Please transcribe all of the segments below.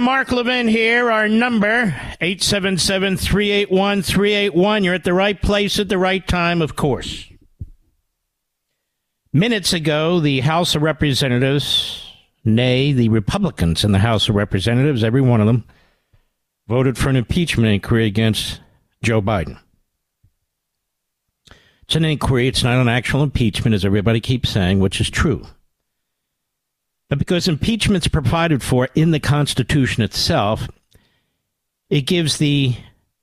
Mark Levin here. Our number, 877-381-381. You're at the right place at the right time, of course. Minutes ago, the House of Representatives, nay, the Republicans in the House of Representatives, every one of them, voted for an impeachment inquiry against Joe Biden. It's an inquiry. It's not an actual impeachment, as everybody keeps saying, which is true. But because impeachment's provided for in the Constitution itself, it gives the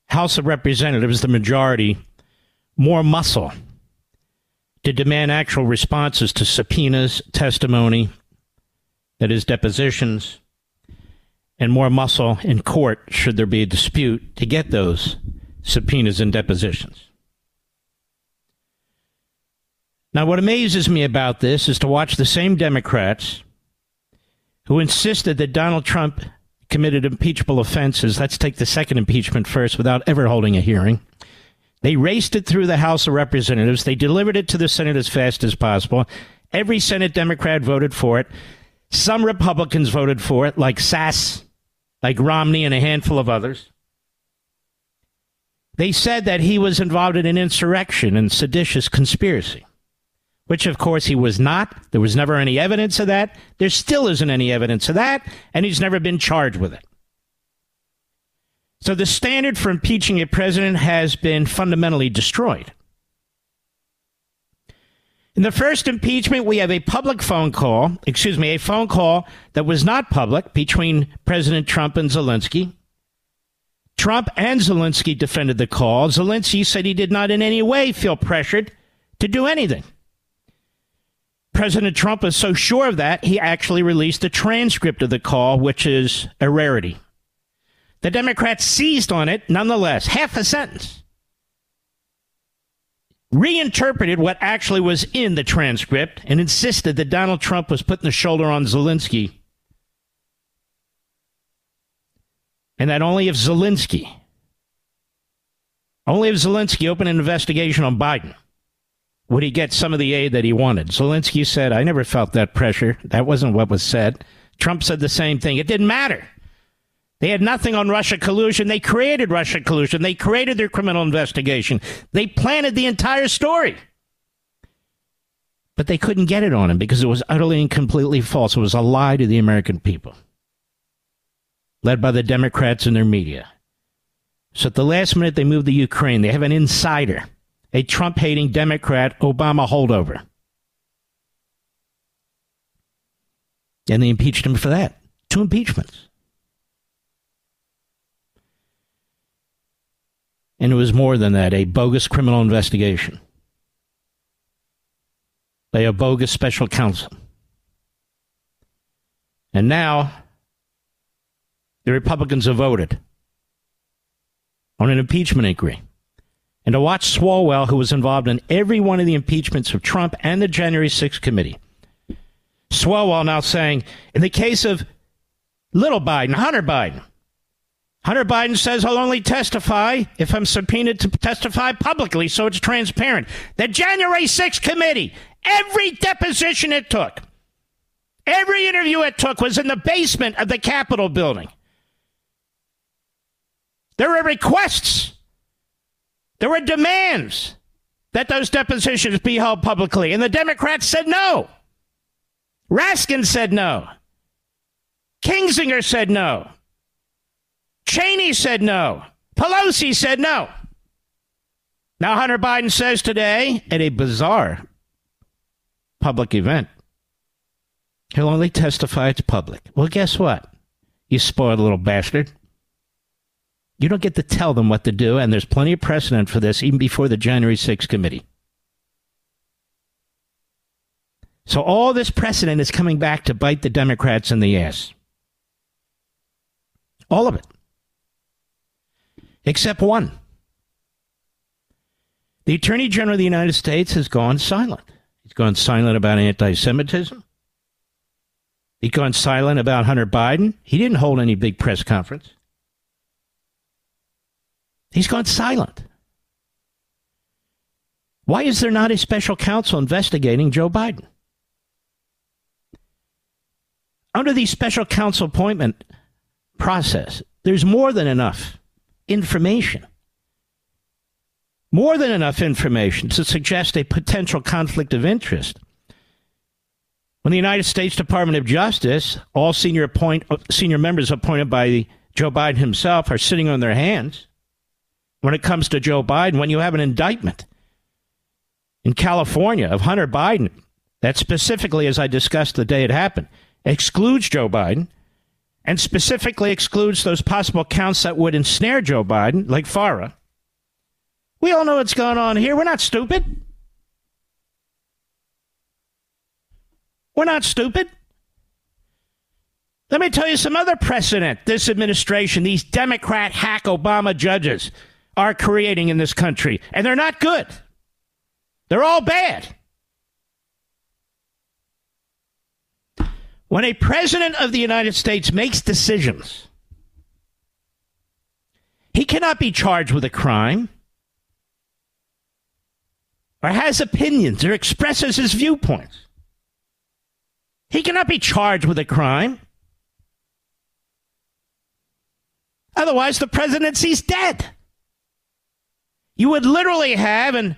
House of Representatives, the majority, more muscle to demand actual responses to subpoenas, testimony, that is, depositions, and more muscle in court should there be a dispute to get those subpoenas and depositions. Now, what amazes me about this is to watch the same Democrats who insisted that Donald Trump committed impeachable offenses. Let's take the second impeachment first without ever holding a hearing. They raced it through the House of Representatives. They delivered it to the Senate as fast as possible. Every Senate Democrat voted for it. Some Republicans voted for it, like Sasse, like Romney, and a handful of others. They said that he was involved in an insurrection and seditious conspiracy which of course he was not. There was never any evidence of that. There still isn't any evidence of that, and he's never been charged with it. So the standard for impeaching a president has been fundamentally destroyed. In the first impeachment, we have a public phone call, excuse me, a phone call that was not public between President Trump and Zelensky. Trump and Zelensky defended the call. Zelensky said he did not in any way feel pressured to do anything. President Trump is so sure of that, he actually released a transcript of the call, which is a rarity. The Democrats seized on it nonetheless, half a sentence. Reinterpreted what actually was in the transcript and insisted that Donald Trump was putting the shoulder on Zelensky. And that only if Zelensky, only if Zelensky opened an investigation on Biden would he get some of the aid that he wanted? Zelensky said, I never felt that pressure. That wasn't what was said. Trump said the same thing. It didn't matter. They had nothing on Russia collusion. They created Russia collusion. They created their criminal investigation. They planted the entire story. But they couldn't get it on him because it was utterly and completely false. It was a lie to the American people, led by the Democrats and their media. So at the last minute, they moved to Ukraine. They have an insider a Trump hating Democrat Obama holdover. And they impeached him for that. Two impeachments. And it was more than that a bogus criminal investigation by a bogus special counsel. And now the Republicans have voted on an impeachment inquiry and to watch Swalwell, who was involved in every one of the impeachments of Trump and the January 6th committee. Swalwell now saying, in the case of little Biden, Hunter Biden, Hunter Biden says, I'll only testify if I'm subpoenaed to testify publicly so it's transparent. The January 6th committee, every deposition it took, every interview it took was in the basement of the Capitol building. There were requests, there were demands that those depositions be held publicly, and the Democrats said no. Raskin said no. Kinzinger said no. Cheney said no. Pelosi said no. Now, Hunter Biden says today at a bizarre public event, he'll only testify to public. Well, guess what? You spoiled little bastard. You don't get to tell them what to do, and there's plenty of precedent for this even before the January 6th committee. So all this precedent is coming back to bite the Democrats in the ass. All of it except one. The Attorney General of the United States has gone silent. He's gone silent about anti Semitism. He's gone silent about Hunter Biden. He didn't hold any big press conference. He's gone silent. Why is there not a special counsel investigating Joe Biden? Under the special counsel appointment process, there's more than enough information. More than enough information to suggest a potential conflict of interest. When the United States Department of Justice, all senior appoint, senior members appointed by Joe Biden himself, are sitting on their hands. When it comes to Joe Biden, when you have an indictment in California of Hunter Biden, that specifically, as I discussed the day it happened, excludes Joe Biden and specifically excludes those possible counts that would ensnare Joe Biden, like FARA. We all know what's going on here. We're not stupid. We're not stupid. Let me tell you some other precedent this administration, these Democrat hack Obama judges are creating in this country, and they're not good. They're all bad. When a president of the United States makes decisions, he cannot be charged with a crime or has opinions or expresses his viewpoints. He cannot be charged with a crime. Otherwise, the presidency's dead. You would literally have an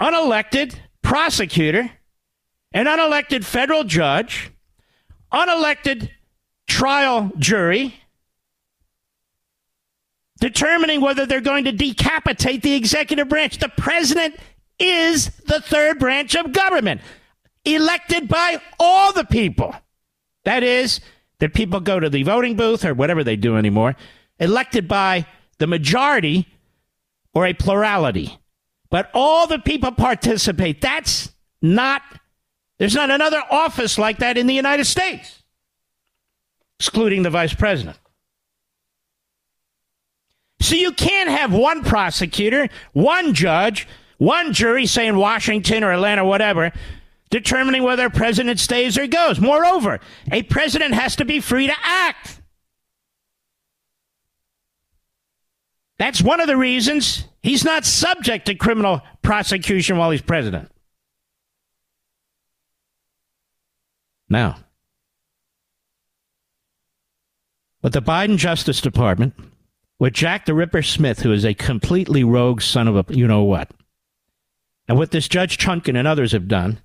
unelected prosecutor, an unelected federal judge, unelected trial jury determining whether they're going to decapitate the executive branch. The president is the third branch of government, elected by all the people. That is, that people go to the voting booth or whatever they do anymore, elected by the majority or a plurality. But all the people participate. That's not there's not another office like that in the United States, excluding the vice president. So you can't have one prosecutor, one judge, one jury, say in Washington or Atlanta, or whatever, determining whether a president stays or goes. Moreover, a president has to be free to act. That's one of the reasons he's not subject to criminal prosecution while he's president. Now, with the Biden Justice Department, with Jack the Ripper Smith, who is a completely rogue son of a you know what, and what this Judge Chutkan and others have done,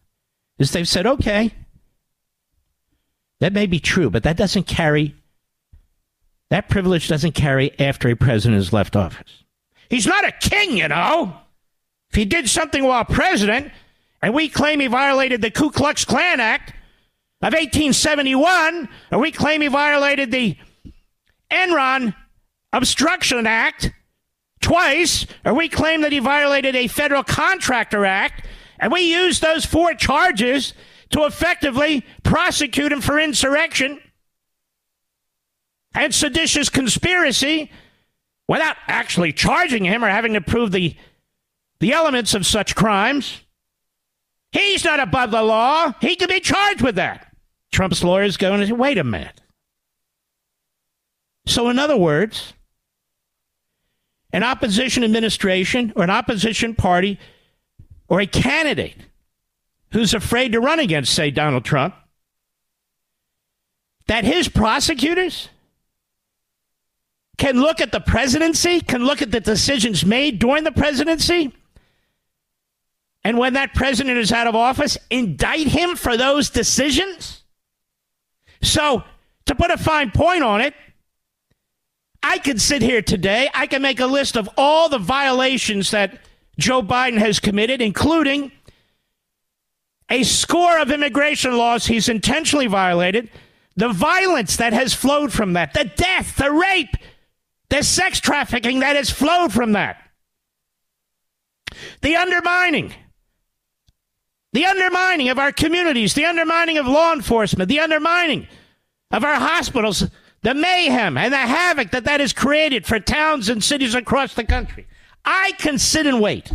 is they've said, okay, that may be true, but that doesn't carry, that privilege doesn't carry after a president has left office. He's not a king, you know. If he did something while president, and we claim he violated the Ku Klux Klan Act, of 1871, and we claim he violated the Enron Obstruction Act twice, or we claim that he violated a Federal Contractor Act, and we use those four charges to effectively prosecute him for insurrection and seditious conspiracy without actually charging him or having to prove the, the elements of such crimes. He's not above the law. He can be charged with that Trump's lawyers go and say, wait a minute. So, in other words, an opposition administration or an opposition party or a candidate who's afraid to run against, say, Donald Trump, that his prosecutors can look at the presidency, can look at the decisions made during the presidency, and when that president is out of office, indict him for those decisions? So, to put a fine point on it, I could sit here today, I can make a list of all the violations that Joe Biden has committed, including a score of immigration laws he's intentionally violated, the violence that has flowed from that, the death, the rape, the sex trafficking that has flowed from that, the undermining, the undermining of our communities, the undermining of law enforcement, the undermining of our hospitals, the mayhem and the havoc that that has created for towns and cities across the country. I can sit and wait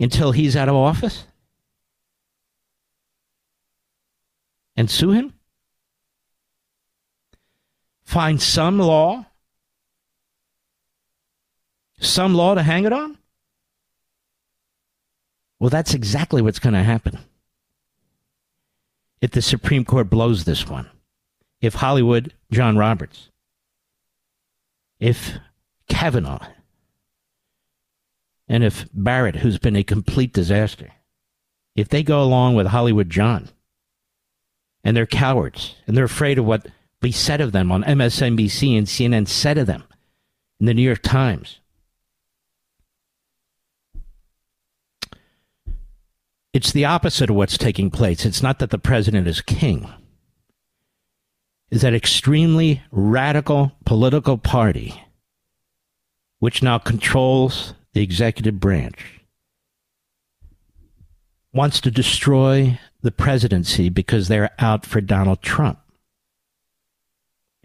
until he's out of office and sue him? Find some law, some law to hang it on? Well, that's exactly what's going to happen if the Supreme Court blows this one. If Hollywood, John Roberts, if Kavanaugh, and if Barrett, who's been a complete disaster, if they go along with Hollywood John, and they're cowards, and they're afraid of what be said of them on MSNBC and CNN said of them in the New York Times. It's the opposite of what's taking place. It's not that the president is king. Is that extremely radical political party which now controls the executive branch wants to destroy the presidency because they're out for Donald Trump.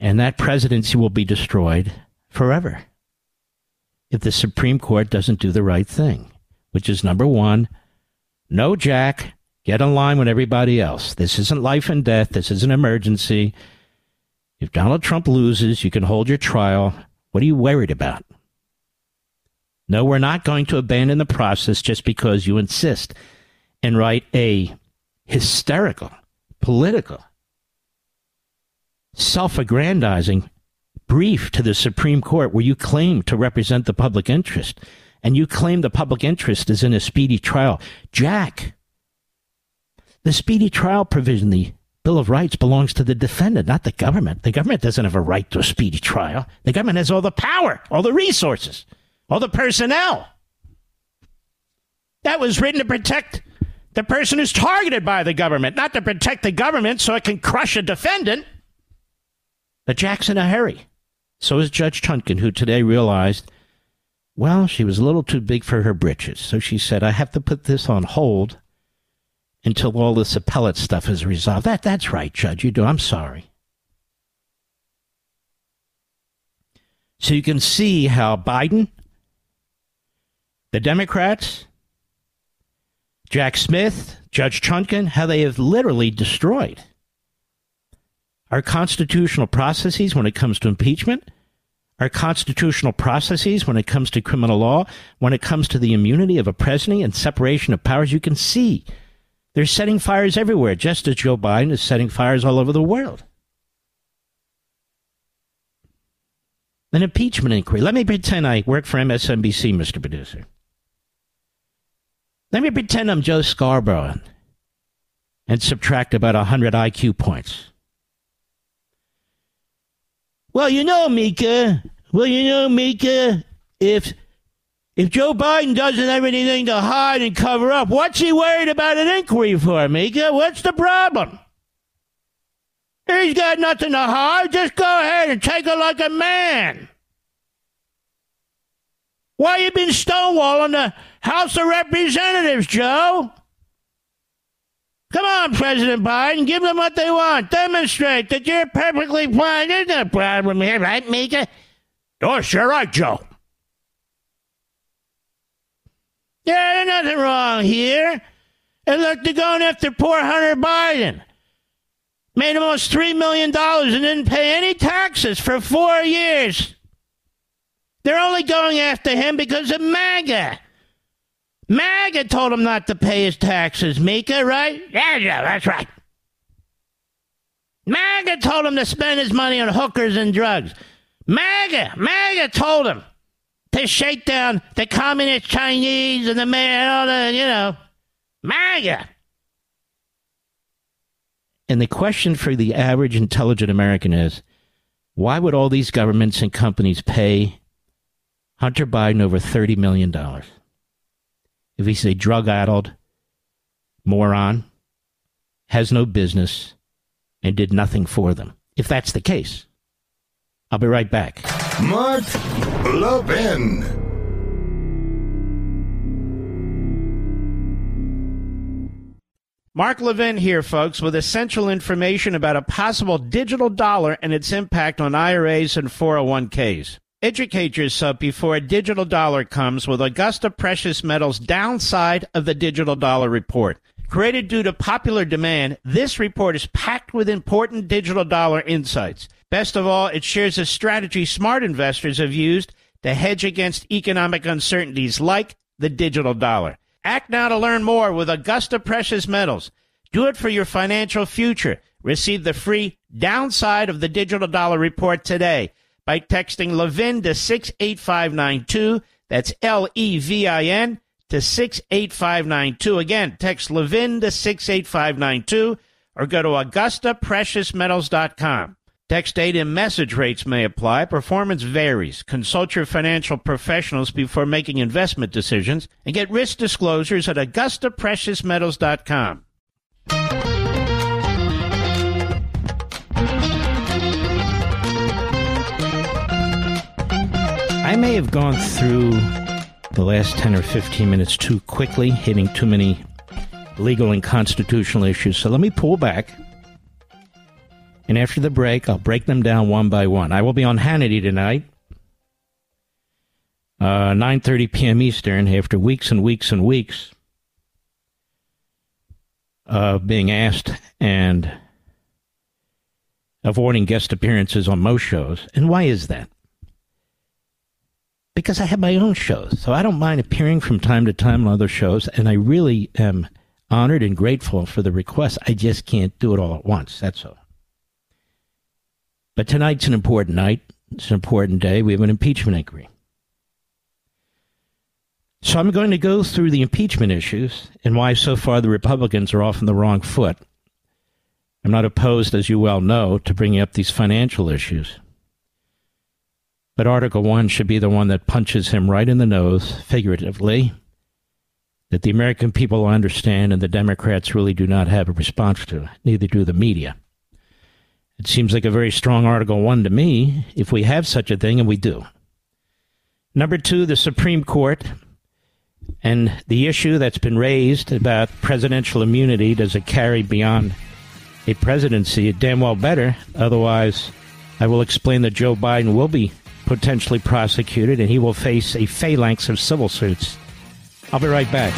And that presidency will be destroyed forever if the Supreme Court doesn't do the right thing, which is number one, no Jack, get in line with everybody else. This isn't life and death, this is an emergency. If Donald Trump loses, you can hold your trial. What are you worried about? No, we're not going to abandon the process just because you insist and write a hysterical, political, self aggrandizing brief to the Supreme Court where you claim to represent the public interest and you claim the public interest is in a speedy trial. Jack, the speedy trial provision, the Bill of Rights belongs to the defendant, not the government. The government doesn't have a right to a speedy trial. The government has all the power, all the resources all the personnel. That was written to protect the person who's targeted by the government, not to protect the government so it can crush a defendant. But Jack's in a hurry. So is Judge Chutkan, who today realized, well, she was a little too big for her britches. So she said, I have to put this on hold until all this appellate stuff is resolved. That, that's right, Judge. You do. I'm sorry. So you can see how Biden the Democrats, Jack Smith, Judge Chutkan, how they have literally destroyed our constitutional processes when it comes to impeachment, our constitutional processes when it comes to criminal law, when it comes to the immunity of a president and separation of powers. You can see they're setting fires everywhere, just as Joe Biden is setting fires all over the world. An impeachment inquiry. Let me pretend I work for MSNBC, Mr. Producer. Let me pretend I'm Joe Scarborough and subtract about 100 IQ points. Well, you know, Mika. Well, you know, Mika, if if Joe Biden doesn't have anything to hide and cover up, what's he worried about an inquiry for, Mika? What's the problem? He's got nothing to hide. Just go ahead and take it like a man. Why you been stonewalling the House of Representatives, Joe? Come on, President Biden, give them what they want. Demonstrate that you're perfectly fine. There's no problem here, right, Mika? Oh, sure right, Joe. Yeah, there's nothing wrong here. And look, they're going after poor Hunter Biden. Made almost $3 million and didn't pay any taxes for four years. They're only going after him because of MAGA. MAGA told him not to pay his taxes, Mika, right? Yeah, yeah, that's right. MAGA told him to spend his money on hookers and drugs. MAGA, MAGA told him to shake down the communist Chinese and the man, all the, you know, MAGA. And the question for the average intelligent American is why would all these governments and companies pay Hunter Biden over $30 million? If he's a drug addled moron, has no business, and did nothing for them. If that's the case, I'll be right back. Mark Levin. Mark Levin here, folks, with essential information about a possible digital dollar and its impact on IRAs and 401ks. Educate yourself uh, before a digital dollar comes with Augusta Precious Metals Downside of the Digital Dollar Report. Created due to popular demand, this report is packed with important digital dollar insights. Best of all, it shares a strategy smart investors have used to hedge against economic uncertainties like the digital dollar. Act now to learn more with Augusta Precious Metals. Do it for your financial future. Receive the free downside of the digital dollar report today by texting Levin to 68592. That's L E V I N to 68592. Again, text Levin to 68592 or go to AugustaPreciousMetals.com. Text data and message rates may apply. Performance varies. Consult your financial professionals before making investment decisions and get risk disclosures at AugustaPreciousMetals.com. I may have gone through the last 10 or 15 minutes too quickly, hitting too many legal and constitutional issues. So let me pull back. And after the break, I'll break them down one by one. I will be on Hannity tonight, uh, 9.30 p.m. Eastern, after weeks and weeks and weeks of being asked and avoiding guest appearances on most shows. And why is that? Because I have my own shows. So I don't mind appearing from time to time on other shows, and I really am honored and grateful for the request. I just can't do it all at once. That's all. But tonight's an important night. It's an important day. We have an impeachment inquiry. So I'm going to go through the impeachment issues and why so far the Republicans are off on the wrong foot. I'm not opposed, as you well know, to bringing up these financial issues. But Article 1 should be the one that punches him right in the nose, figuratively, that the American people understand and the Democrats really do not have a response to. Neither do the media. It seems like a very strong Article 1 to me, if we have such a thing, and we do. Number two, the Supreme Court and the issue that's been raised about presidential immunity does it carry beyond a presidency? It Damn well better. Otherwise, I will explain that Joe Biden will be potentially prosecuted, and he will face a phalanx of civil suits. I'll be right back.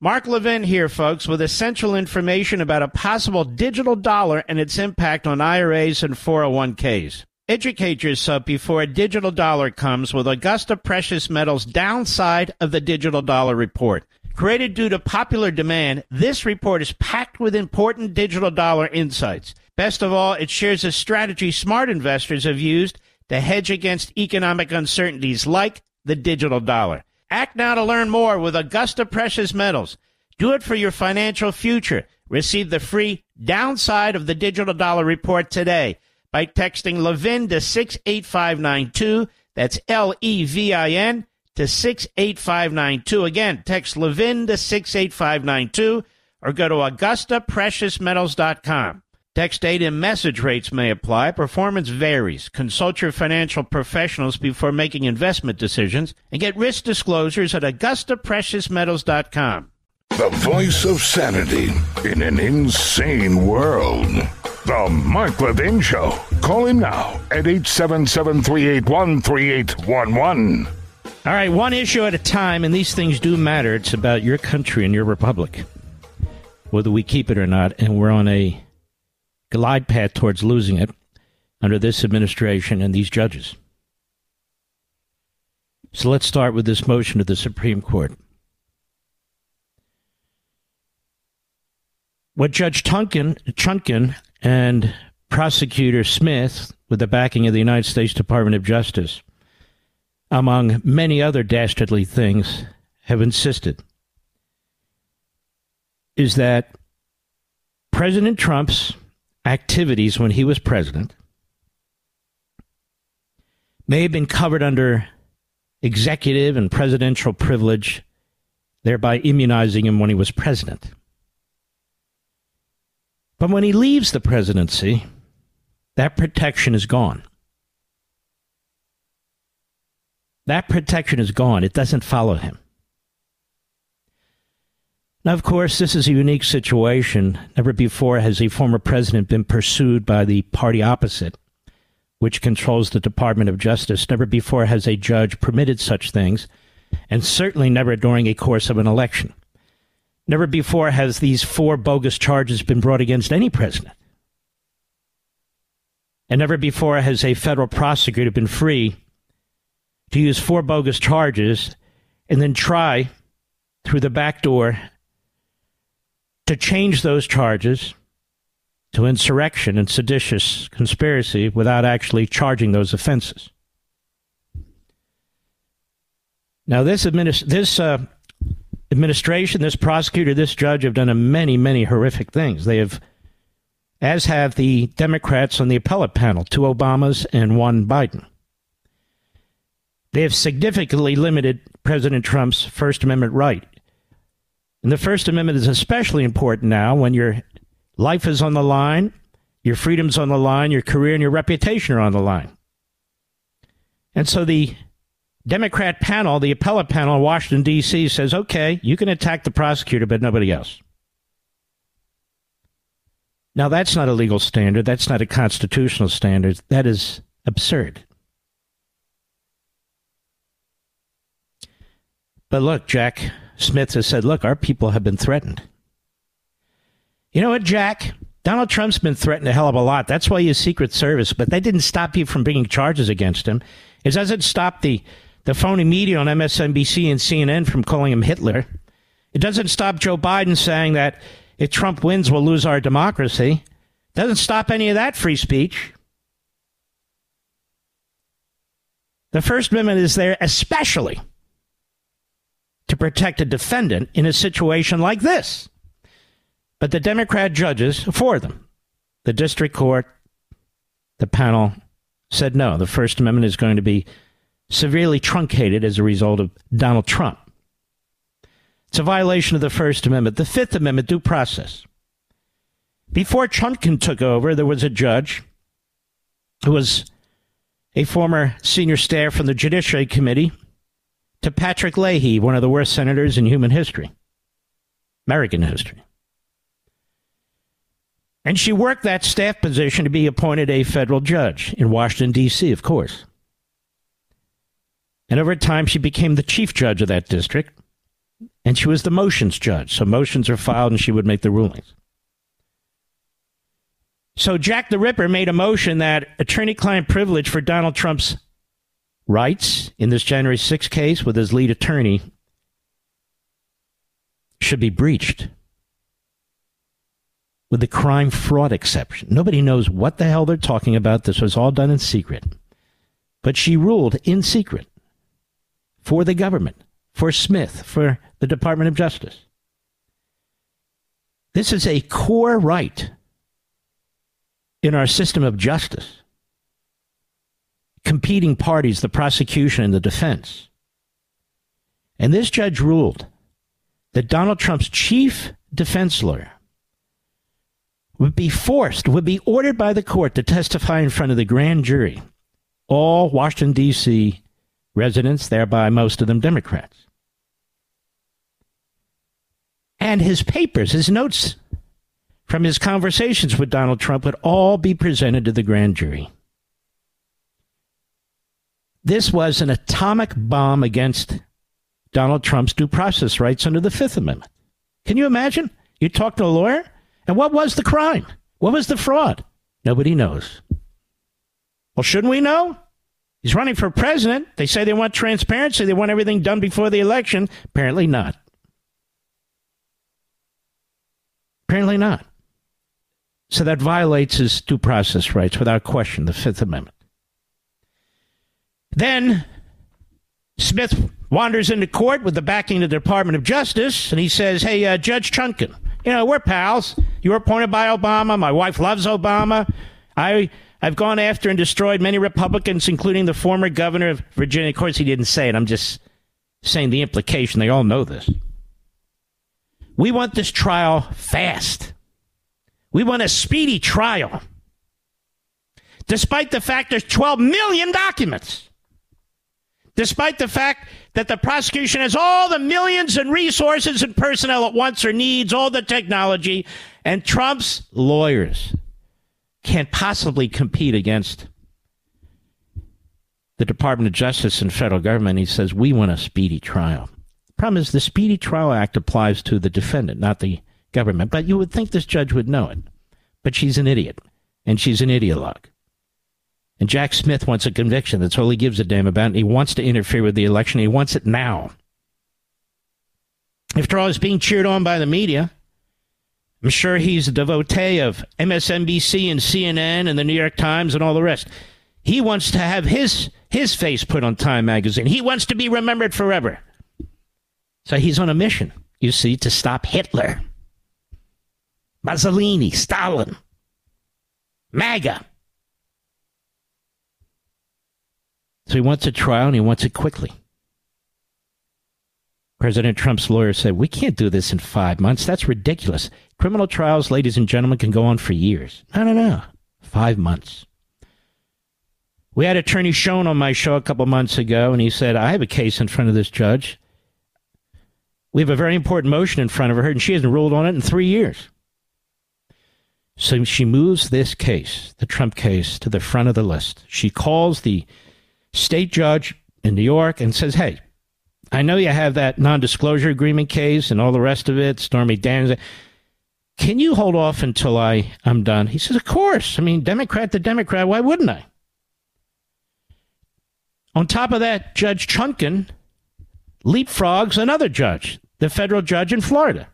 Mark Levin here, folks, with essential information about a possible digital dollar and its impact on IRAs and 401ks. Educate yourself before a digital dollar comes with Augusta Precious Metals Downside of the Digital Dollar Report. Created due to popular demand, this report is packed with important digital dollar insights. Best of all, it shares a strategy smart investors have used to hedge against economic uncertainties like the digital dollar. Act now to learn more with Augusta Precious Metals. Do it for your financial future. Receive the free downside of the digital dollar report today by texting Levin to 68592. That's L E V I N to 68592. Again, text Levin to 68592 or go to AugustaPreciousMetals.com. Text data and message rates may apply. Performance varies. Consult your financial professionals before making investment decisions and get risk disclosures at AugustaPreciousMetals.com. The voice of sanity in an insane world. The Mark Levin Show. Call him now at 877 381 3811. All right, one issue at a time, and these things do matter. It's about your country and your republic, whether we keep it or not, and we're on a glide path towards losing it under this administration and these judges. So let's start with this motion to the Supreme Court. What Judge Tunkin, Chutkan and Prosecutor Smith, with the backing of the United States Department of Justice, among many other dastardly things, have insisted is that President Trump's activities when he was president may have been covered under executive and presidential privilege, thereby immunizing him when he was president. But when he leaves the presidency, that protection is gone. That protection is gone. It doesn't follow him. Now, of course, this is a unique situation. Never before has a former president been pursued by the party opposite, which controls the Department of Justice. Never before has a judge permitted such things, and certainly never during a course of an election. Never before has these four bogus charges been brought against any president. And never before has a federal prosecutor been free to use four bogus charges and then try through the back door to change those charges to insurrection and seditious conspiracy without actually charging those offenses. Now, this, administ- this uh, administration, this prosecutor, this judge have done a many, many horrific things. They have, as have the Democrats on the appellate panel, two Obamas and one Biden. They have significantly limited President Trump's First Amendment right. And the First Amendment is especially important now when your life is on the line, your freedom's on the line, your career and your reputation are on the line. And so the Democrat panel, the appellate panel in Washington, D.C., says, okay, you can attack the prosecutor, but nobody else. Now, that's not a legal standard. That's not a constitutional standard. That is absurd. But look, Jack Smith has said, look, our people have been threatened. You know what, Jack? Donald Trump's been threatened a hell of a lot. That's why he's Secret Service, but that didn't stop you from bringing charges against him. It doesn't stop the, the phony media on MSNBC and CNN from calling him Hitler. It doesn't stop Joe Biden saying that if Trump wins, we'll lose our democracy. It doesn't stop any of that free speech. The First Amendment is there especially to protect a defendant in a situation like this. But the Democrat judges, for them, the district court, the panel said no, the First Amendment is going to be severely truncated as a result of Donald Trump. It's a violation of the First Amendment. The Fifth Amendment, due process. Before Chutkan took over, there was a judge who was a former senior staff from the Judiciary Committee to Patrick Leahy, one of the worst senators in human history, American history. And she worked that staff position to be appointed a federal judge in Washington, D.C., of course. And over time, she became the chief judge of that district. And she was the motions judge. So motions are filed and she would make the rulings. So Jack the Ripper made a motion that attorney client privilege for Donald Trump's rights in this January 6 case with his lead attorney should be breached with the crime fraud exception. Nobody knows what the hell they're talking about. This was all done in secret. But she ruled in secret for the government, for Smith, for the Department of Justice. This is a core right in our system of justice competing parties, the prosecution and the defense. And this judge ruled that Donald Trump's chief defense lawyer would be forced, would be ordered by the court to testify in front of the grand jury, all Washington, D.C. residents, thereby most of them Democrats. And his papers, his notes from his conversations with Donald Trump would all be presented to the grand jury. This was an atomic bomb against Donald Trump's due process rights under the Fifth Amendment. Can you imagine? You talk to a lawyer, and what was the crime? What was the fraud? Nobody knows. Well, shouldn't we know? He's running for president. They say they want transparency. They want everything done before the election. Apparently not. Apparently not. So that violates his due process rights without question, the Fifth Amendment. Then Smith wanders into court with the backing of the Department of Justice, and he says, Hey, uh, Judge Chutkan, you know, we're pals. You were appointed by Obama. My wife loves Obama. I, I've gone after and destroyed many Republicans, including the former governor of Virginia. Of course, he didn't say it. I'm just saying the implication. They all know this. We want this trial fast. We want a speedy trial. Despite the fact there's 12 million documents despite the fact that the prosecution has all the millions and resources and personnel it wants or needs, all the technology, and Trump's lawyers can't possibly compete against the Department of Justice and federal government. He says, We want a speedy trial. The problem is, the Speedy Trial Act applies to the defendant, not the government. But you would think this judge would know it. But she's an idiot, and she's an ideologue. And Jack Smith wants a conviction. That's all he gives a damn about. And he wants to interfere with the election. He wants it now. After all, he's being cheered on by the media. I'm sure he's a devotee of MSNBC and CNN and the New York Times and all the rest. He wants to have his his face put on Time magazine. He wants to be remembered forever. So he's on a mission, you see, to stop Hitler, Mussolini, Stalin, MAGA. So he wants a trial and he wants it quickly. President Trump's lawyer said, We can't do this in five months. That's ridiculous. Criminal trials, ladies and gentlemen, can go on for years. No, no, no. Five months. We had Attorney Schoen on my show a couple months ago, and he said, I have a case in front of this judge. We have a very important motion in front of her, and she hasn't ruled on it in three years. So she moves this case, the Trump case, to the front of the list. She calls the state judge in New York and says, hey, I know you have that non disclosure agreement case and all the rest of it, Stormy Daniels. Can you hold off until I, I'm done? He says, Of course. I mean, Democrat to Democrat, why wouldn't I? On top of that, Judge Chutkan leapfrogs another judge, the federal judge in Florida.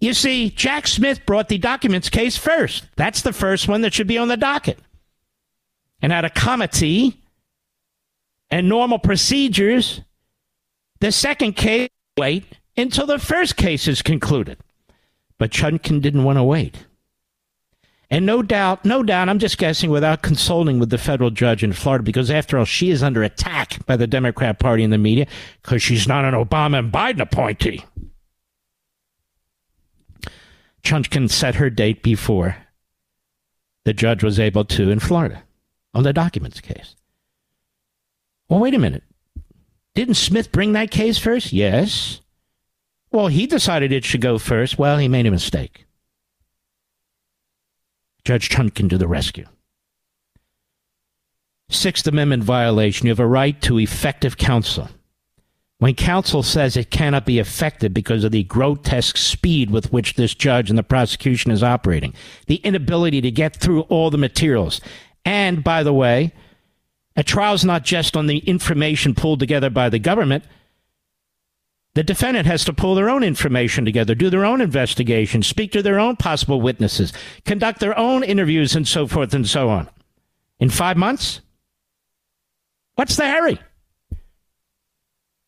You see, Jack Smith brought the documents case first. That's the first one that should be on the docket. And out of comity, and normal procedures, the second case wait until the first case is concluded. But Chutkan didn't want to wait. And no doubt, no doubt, I'm just guessing without consulting with the federal judge in Florida, because after all, she is under attack by the Democrat Party and the media because she's not an Obama and Biden appointee. Chutkan set her date before the judge was able to in Florida on the documents case. Well, wait a minute. Didn't Smith bring that case first? Yes. Well, he decided it should go first. Well, he made a mistake. Judge Chutkan to the rescue. Sixth Amendment violation. You have a right to effective counsel. When counsel says it cannot be effective because of the grotesque speed with which this judge and the prosecution is operating, the inability to get through all the materials, and, by the way, a trial is not just on the information pulled together by the government. The defendant has to pull their own information together, do their own investigation, speak to their own possible witnesses, conduct their own interviews, and so forth and so on. In five months? What's the hurry?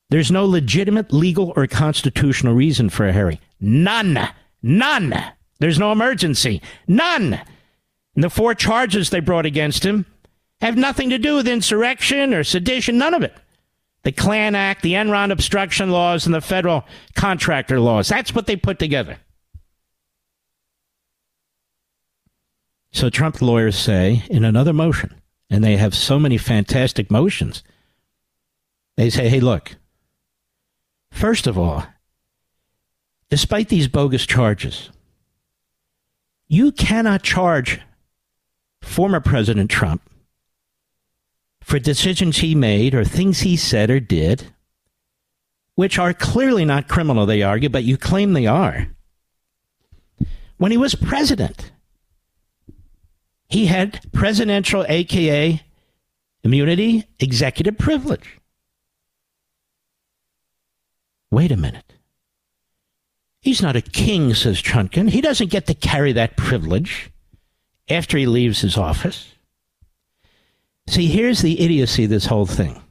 There's no legitimate legal or constitutional reason for a hurry. None. None. There's no emergency. None. And the four charges they brought against him have nothing to do with insurrection or sedition, none of it. The Klan Act, the Enron obstruction laws, and the federal contractor laws. That's what they put together. So Trump lawyers say in another motion, and they have so many fantastic motions, they say, hey, look, first of all, despite these bogus charges, you cannot charge former President Trump for decisions he made or things he said or did, which are clearly not criminal, they argue, but you claim they are. When he was president, he had presidential, aka immunity, executive privilege. Wait a minute. He's not a king, says Chutkan. He doesn't get to carry that privilege after he leaves his office. See, here's the idiocy of this whole thing.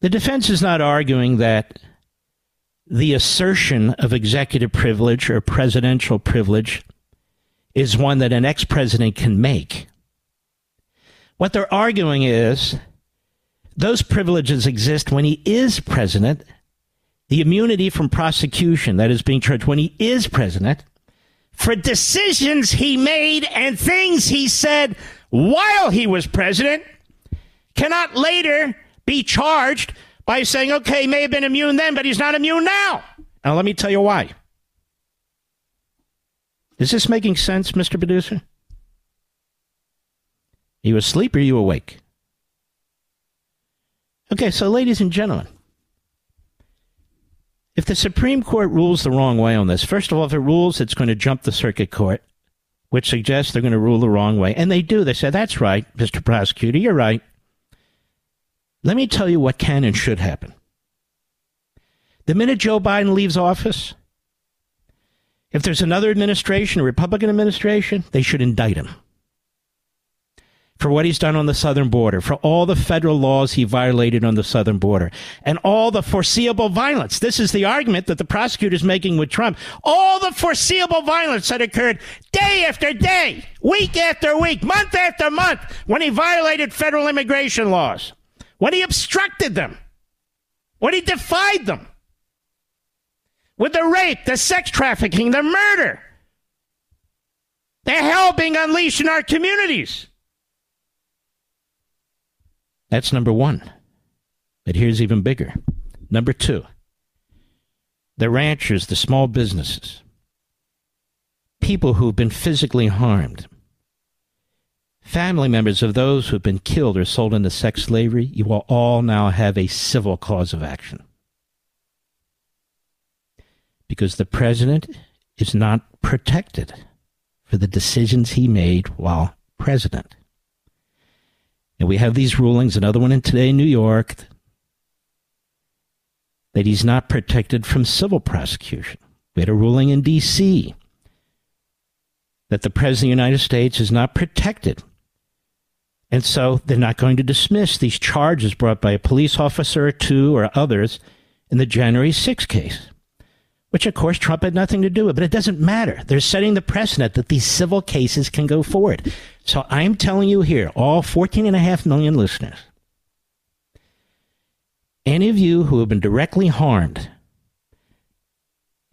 The defense is not arguing that the assertion of executive privilege or presidential privilege is one that an ex president can make. What they're arguing is those privileges exist when he is president. The immunity from prosecution that is being charged when he is president for decisions he made and things he said while he was president cannot later be charged by saying, okay, he may have been immune then, but he's not immune now. Now, let me tell you why. Is this making sense, Mr. Producer? Are you asleep or are you awake? Okay, so ladies and gentlemen, if the Supreme Court rules the wrong way on this, first of all, if it rules, it's going to jump the circuit court, which suggests they're going to rule the wrong way. And they do. They say, that's right, Mr. Prosecutor, you're right. Let me tell you what can and should happen. The minute Joe Biden leaves office, if there's another administration, a Republican administration, they should indict him for what he's done on the southern border, for all the federal laws he violated on the southern border, and all the foreseeable violence. This is the argument that the prosecutor is making with Trump. All the foreseeable violence that occurred day after day, week after week, month after month, when he violated federal immigration laws, when he obstructed them, when he defied them, with the rape, the sex trafficking, the murder, the hell being unleashed in our communities. That's number one. But here's even bigger. Number two the ranchers, the small businesses, people who've been physically harmed, family members of those who've been killed or sold into sex slavery, you will all now have a civil cause of action. Because the president is not protected for the decisions he made while president. And we have these rulings, another one in today in New York, that he's not protected from civil prosecution. We had a ruling in D.C. that the President of the United States is not protected. And so they're not going to dismiss these charges brought by a police officer or two or others in the January 6 case which of course Trump had nothing to do with, but it doesn't matter. They're setting the precedent that these civil cases can go forward. So I'm telling you here, all 14 and a half million listeners, any of you who have been directly harmed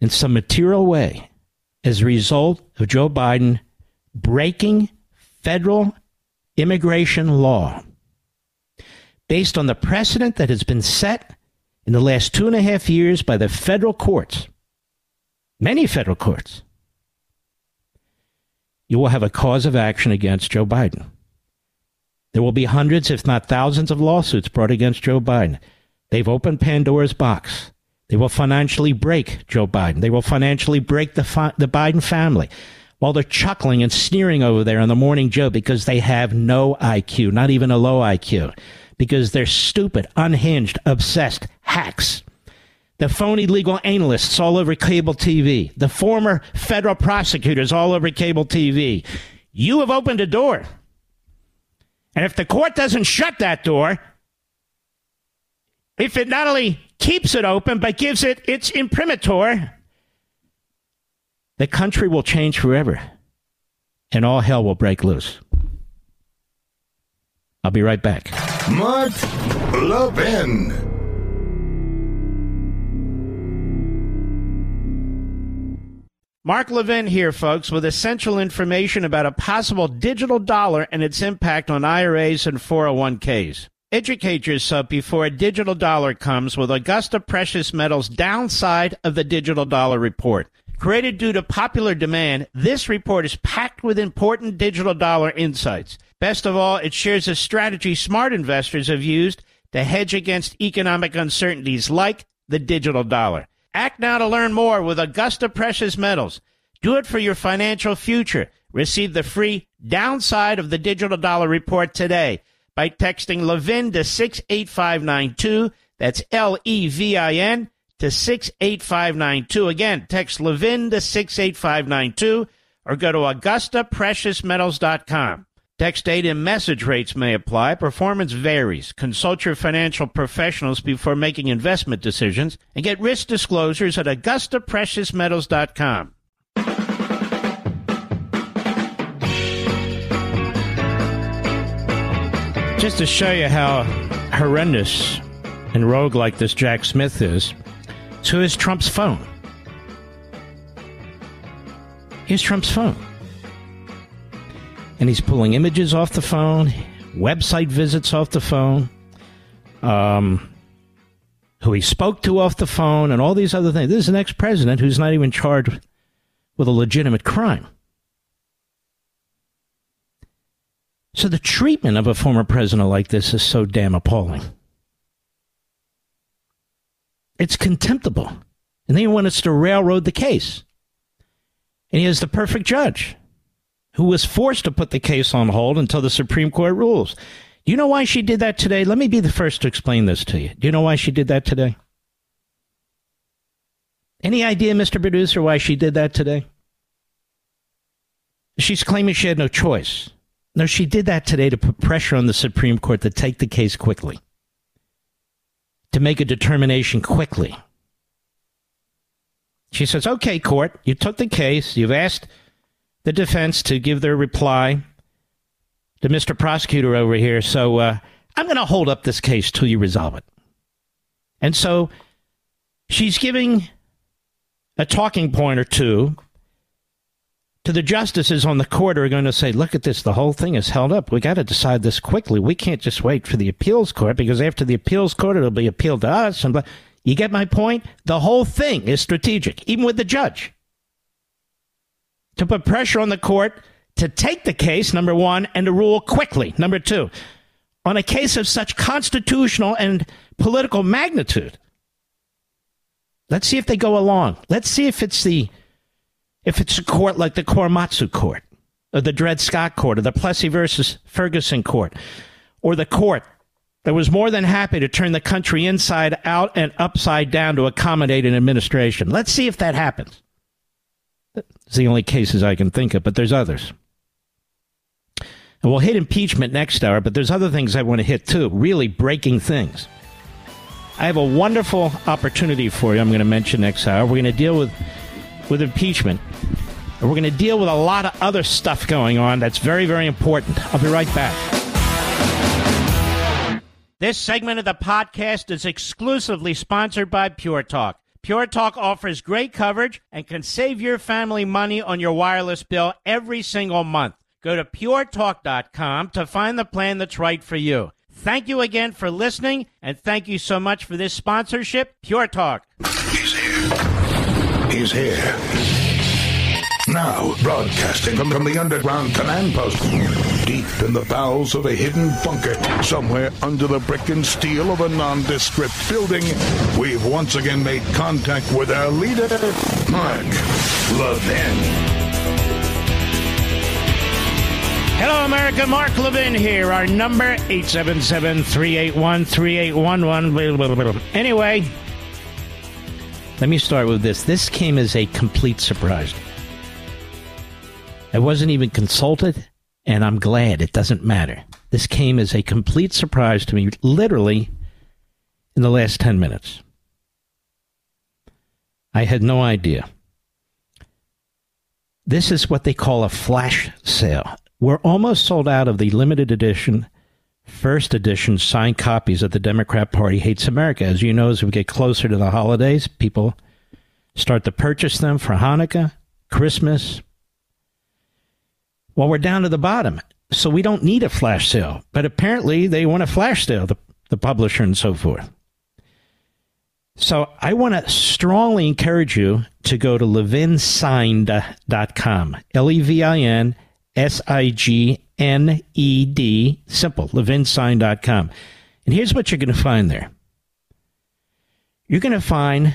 in some material way as a result of Joe Biden breaking federal immigration law based on the precedent that has been set in the last two and a half years by the federal courts many federal courts, you will have a cause of action against Joe Biden. There will be hundreds, if not thousands, of lawsuits brought against Joe Biden. They've opened Pandora's box. They will financially break Joe Biden. They will financially break the, fi- the Biden family while they're chuckling and sneering over there on the Morning Joe because they have no IQ, not even a low IQ, because they're stupid, unhinged, obsessed hacks the phony legal analysts all over cable TV, the former federal prosecutors all over cable TV. You have opened a door. And if the court doesn't shut that door, if it not only keeps it open, but gives it its imprimatur, the country will change forever and all hell will break loose. I'll be right back. Mark Levin. Mark Levin here, folks, with essential information about a possible digital dollar and its impact on IRAs and 401ks. Educate yourself before a digital dollar comes with Augusta Precious Metals downside of the digital dollar report. Created due to popular demand, this report is packed with important digital dollar insights Best of all, it shares a strategy smart investors have used to hedge against economic uncertainties like the digital dollar. Act now to learn more with Augusta Precious Metals. Do it for your financial future. Receive the free downside of the digital dollar report today by texting Levin to 68592. That's L E V I N to 68592. Again, text Levin to 68592 or go to AugustaPreciousMetals.com. Text date and message rates may apply. Performance varies. Consult your financial professionals before making investment decisions and get risk disclosures at AugustaPreciousMetals.com. Just to show you how horrendous and rogue like this Jack Smith is, so is Trump's phone. Here's Trump's phone and he's pulling images off the phone, website visits off the phone, um, who he spoke to off the phone, and all these other things. This is an ex president who's not even charged with a legitimate crime. So the treatment of a former president like this is so damn appalling. It's contemptible. And they want us to railroad the case. And he is the perfect judge who was forced to put the case on hold until the Supreme Court rules. Do you know why she did that today? Let me be the first to explain this to you. Do you know why she did that today? Any idea, Mr. Producer, why she did that today? She's claiming she had no choice. No, she did that today to put pressure on the Supreme Court to take the case quickly, to make a determination quickly. She says, okay, court, you took the case, you've asked the defense to give their reply to Mr. Prosecutor over here. So uh, I'm going to hold up this case till you resolve it. And so she's giving a talking point or two to the justices on the court are going to say, look at this, the whole thing is held up. We got to decide this quickly. We can't just wait for the appeals court because after the appeals court, it'll be appealed to us. And you get my point? The whole thing is strategic, even with the judge to put pressure on the court to take the case, number one, and to rule quickly, number two, on a case of such constitutional and political magnitude. Let's see if they go along. Let's see if it's the if it's a court like the Korematsu court, or the Dred Scott court, or the Plessy versus Ferguson court, or the court that was more than happy to turn the country inside out and upside down to accommodate an administration. Let's see if that happens. It's the only cases I can think of, but there's others. And we'll hit impeachment next hour, but there's other things I want to hit too, really breaking things. I have a wonderful opportunity for you I'm going to mention next hour. We're going to deal with with impeachment. And we're going to deal with a lot of other stuff going on that's very, very important. I'll be right back. This segment of the podcast is exclusively sponsored by Pure Talk. Pure Talk offers great coverage and can save your family money on your wireless bill every single month. Go to puretalk.com to find the plan that's right for you. Thank you again for listening, and thank you so much for this sponsorship, Pure Talk. He's here. He's here. Now, broadcasting from, from the underground command post, deep in the bowels of a hidden bunker, somewhere under the brick and steel of a nondescript building, we've once again made contact with our leader, Mark Levin. Hello, America. Mark Levin here. Our number, 877-381-3811. Anyway, let me start with this. This came as a complete surprise. I wasn't even consulted, and I'm glad it doesn't matter. This came as a complete surprise to me, literally in the last 10 minutes. I had no idea. This is what they call a flash sale. We're almost sold out of the limited edition, first edition signed copies of the Democrat Party Hates America. As you know, as we get closer to the holidays, people start to purchase them for Hanukkah, Christmas, well, we're down to the bottom. So we don't need a flash sale. But apparently they want a flash sale, the, the publisher and so forth. So I want to strongly encourage you to go to levinsigned.com. L E V I N S I G N E D, simple, levinsign.com. And here's what you're going to find there you're going to find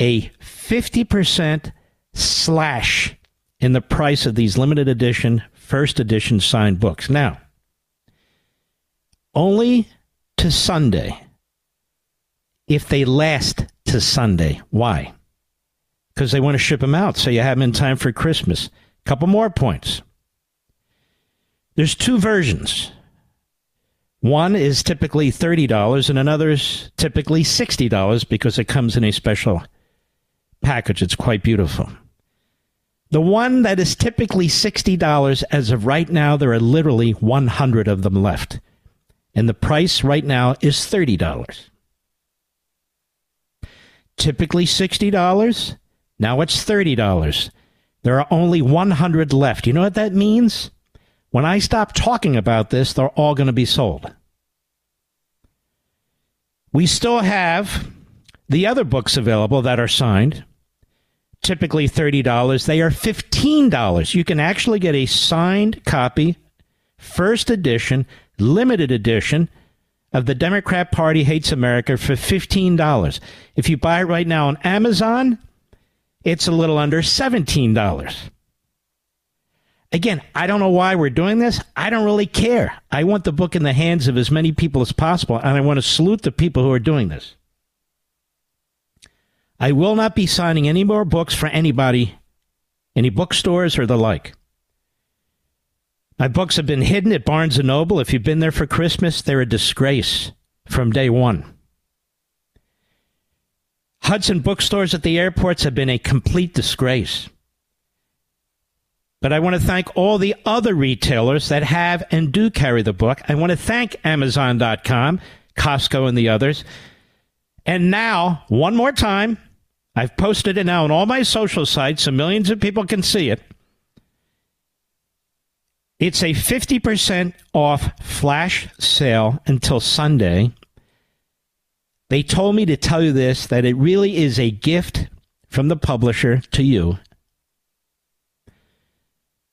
a 50% slash in the price of these limited edition, first edition signed books. Now, only to Sunday if they last to Sunday. Why? Because they want to ship them out so you have them in time for Christmas. Couple more points. There's two versions. One is typically $30 and another is typically $60 because it comes in a special package. It's quite beautiful. The one that is typically $60 as of right now, there are literally 100 of them left. And the price right now is $30. Typically $60, now it's $30. There are only 100 left. You know what that means? When I stop talking about this, they're all going to be sold. We still have the other books available that are signed, typically $30. They are $15. You can actually get a signed copy, first edition, limited edition of The Democrat Party Hates America for $15. If you buy it right now on Amazon, it's a little under $17. Again, I don't know why we're doing this. I don't really care. I want the book in the hands of as many people as possible, and I want to salute the people who are doing this. I will not be signing any more books for anybody, any bookstores or the like. My books have been hidden at Barnes and Noble. If you've been there for Christmas, they're a disgrace from day one. Hudson bookstores at the airports have been a complete disgrace. But I want to thank all the other retailers that have and do carry the book. I want to thank Amazon.com, Costco, and the others. And now, one more time, I've posted it now on all my social sites so millions of people can see it. It's a 50% off flash sale until Sunday. They told me to tell you this that it really is a gift from the publisher to you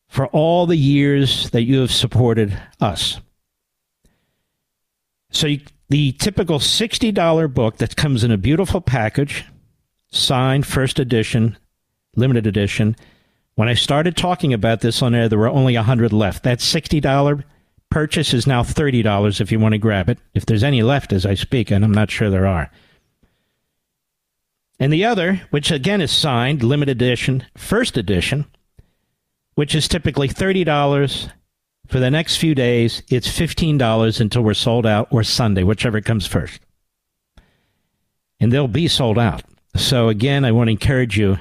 for all the years that you have supported us. So, you, the typical $60 book that comes in a beautiful package, signed first edition, limited edition, when I started talking about this on air, there were only 100 left. That $60 purchase is now $30 if you want to grab it. If there's any left as I speak, and I'm not sure there are. And the other, which again is signed, limited edition, first edition, which is typically $30 for the next few days, it's $15 until we're sold out or Sunday, whichever comes first. And they'll be sold out. So again, I want to encourage you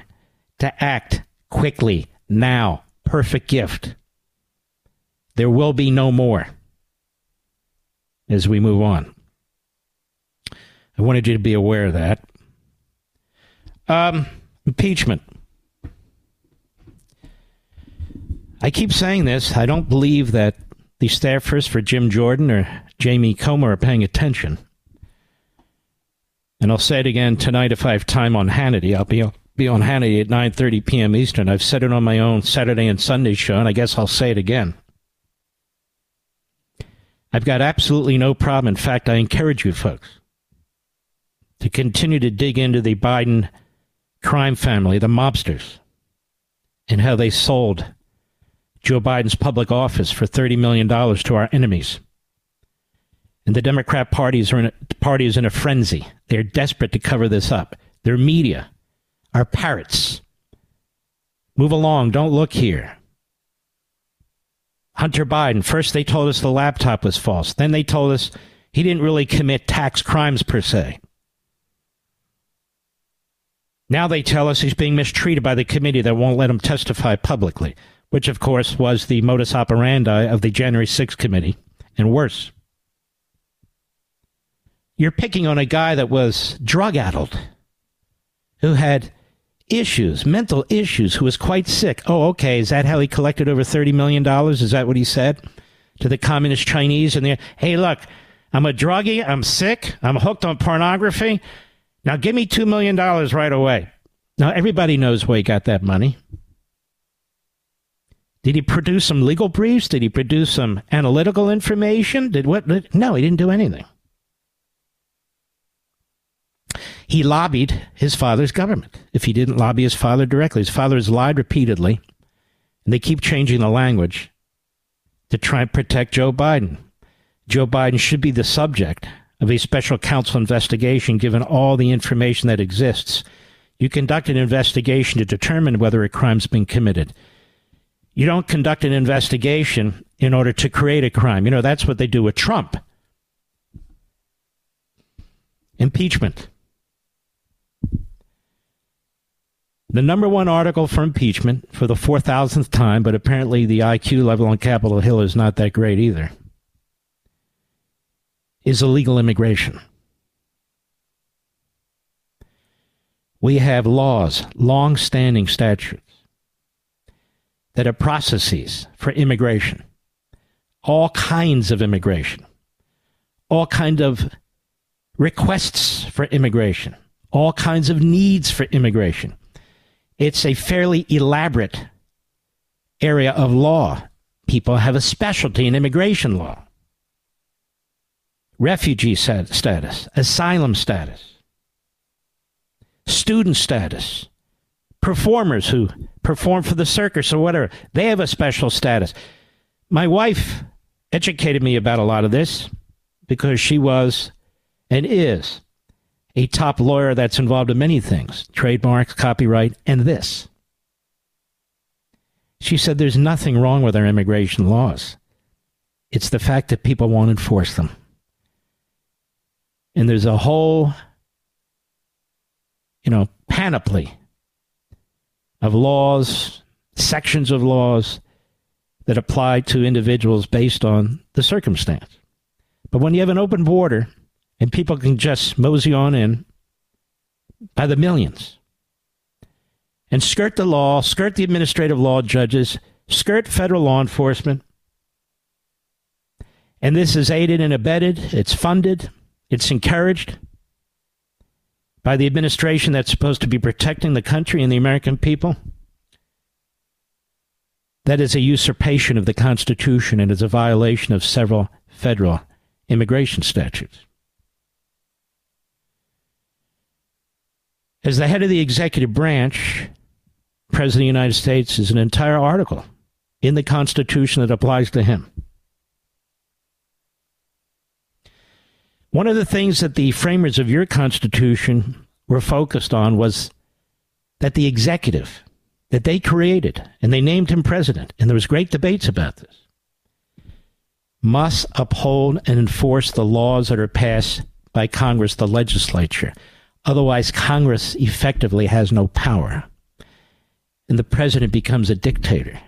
to act quickly, now. Perfect gift. There will be no more as we move on. I wanted you to be aware of that. Um, impeachment. I keep saying this. I don't believe that the staffers for Jim Jordan or Jamie Comer are paying attention. And I'll say it again tonight if I have time on Hannity. I'll be be on Hannity at 9:30 p.m. Eastern. I've said it on my own Saturday and Sunday show, and I guess I'll say it again. I've got absolutely no problem. In fact, I encourage you folks to continue to dig into the Biden crime family, the mobsters, and how they sold Joe Biden's public office for $30 million to our enemies. And the Democrat parties are in a, party is in a frenzy. They're desperate to cover this up. Their media are parrots. Move along. Don't look here. Hunter Biden, first they told us the laptop was false. Then they told us he didn't really commit tax crimes per se. Now they tell us he's being mistreated by the committee that won't let him testify publicly, which of course was the modus operandi of the January 6th committee, and worse. You're picking on a guy that was drug addled, who had issues, mental issues, who was quite sick. Oh, okay. Is that how he collected over $30 million? Is that what he said to the communist Chinese? And they, hey, look, I'm a druggie. I'm sick. I'm hooked on pornography. Now give me $2 million right away. Now, everybody knows where he got that money. Did he produce some legal briefs? Did he produce some analytical information? Did what? No, he didn't do anything. He lobbied his father's government. If he didn't lobby his father directly, his father has lied repeatedly, and they keep changing the language to try and protect Joe Biden. Joe Biden should be the subject of a special counsel investigation given all the information that exists. You conduct an investigation to determine whether a crime's been committed. You don't conduct an investigation in order to create a crime. You know, that's what they do with Trump. Impeachment. The number one article for impeachment for the 4,000th time, but apparently the IQ level on Capitol Hill is not that great either, is illegal immigration. We have laws, long standing statutes, that are processes for immigration, all kinds of immigration, all kinds of requests for immigration, all kinds of needs for immigration. It's a fairly elaborate area of law. People have a specialty in immigration law. Refugee status, asylum status, student status, performers who perform for the circus or whatever, they have a special status. My wife educated me about a lot of this because she was and is a top lawyer that's involved in many things trademarks, copyright, and this. She said there's nothing wrong with our immigration laws. It's the fact that people won't enforce them. And there's a whole, you know, panoply of laws, sections of laws that apply to individuals based on the circumstance. But when you have an open border, and people can just mosey on in by the millions and skirt the law, skirt the administrative law judges, skirt federal law enforcement. And this is aided and abetted, it's funded, it's encouraged by the administration that's supposed to be protecting the country and the American people. That is a usurpation of the Constitution and is a violation of several federal immigration statutes. As the head of the executive branch, President of the United States is an entire article in the Constitution that applies to him. One of the things that the framers of your Constitution were focused on was that the executive that they created, and they named him president, and there was great debates about this, must uphold and enforce the laws that are passed by Congress, the legislature. Otherwise, Congress effectively has no power. And the president becomes a dictator.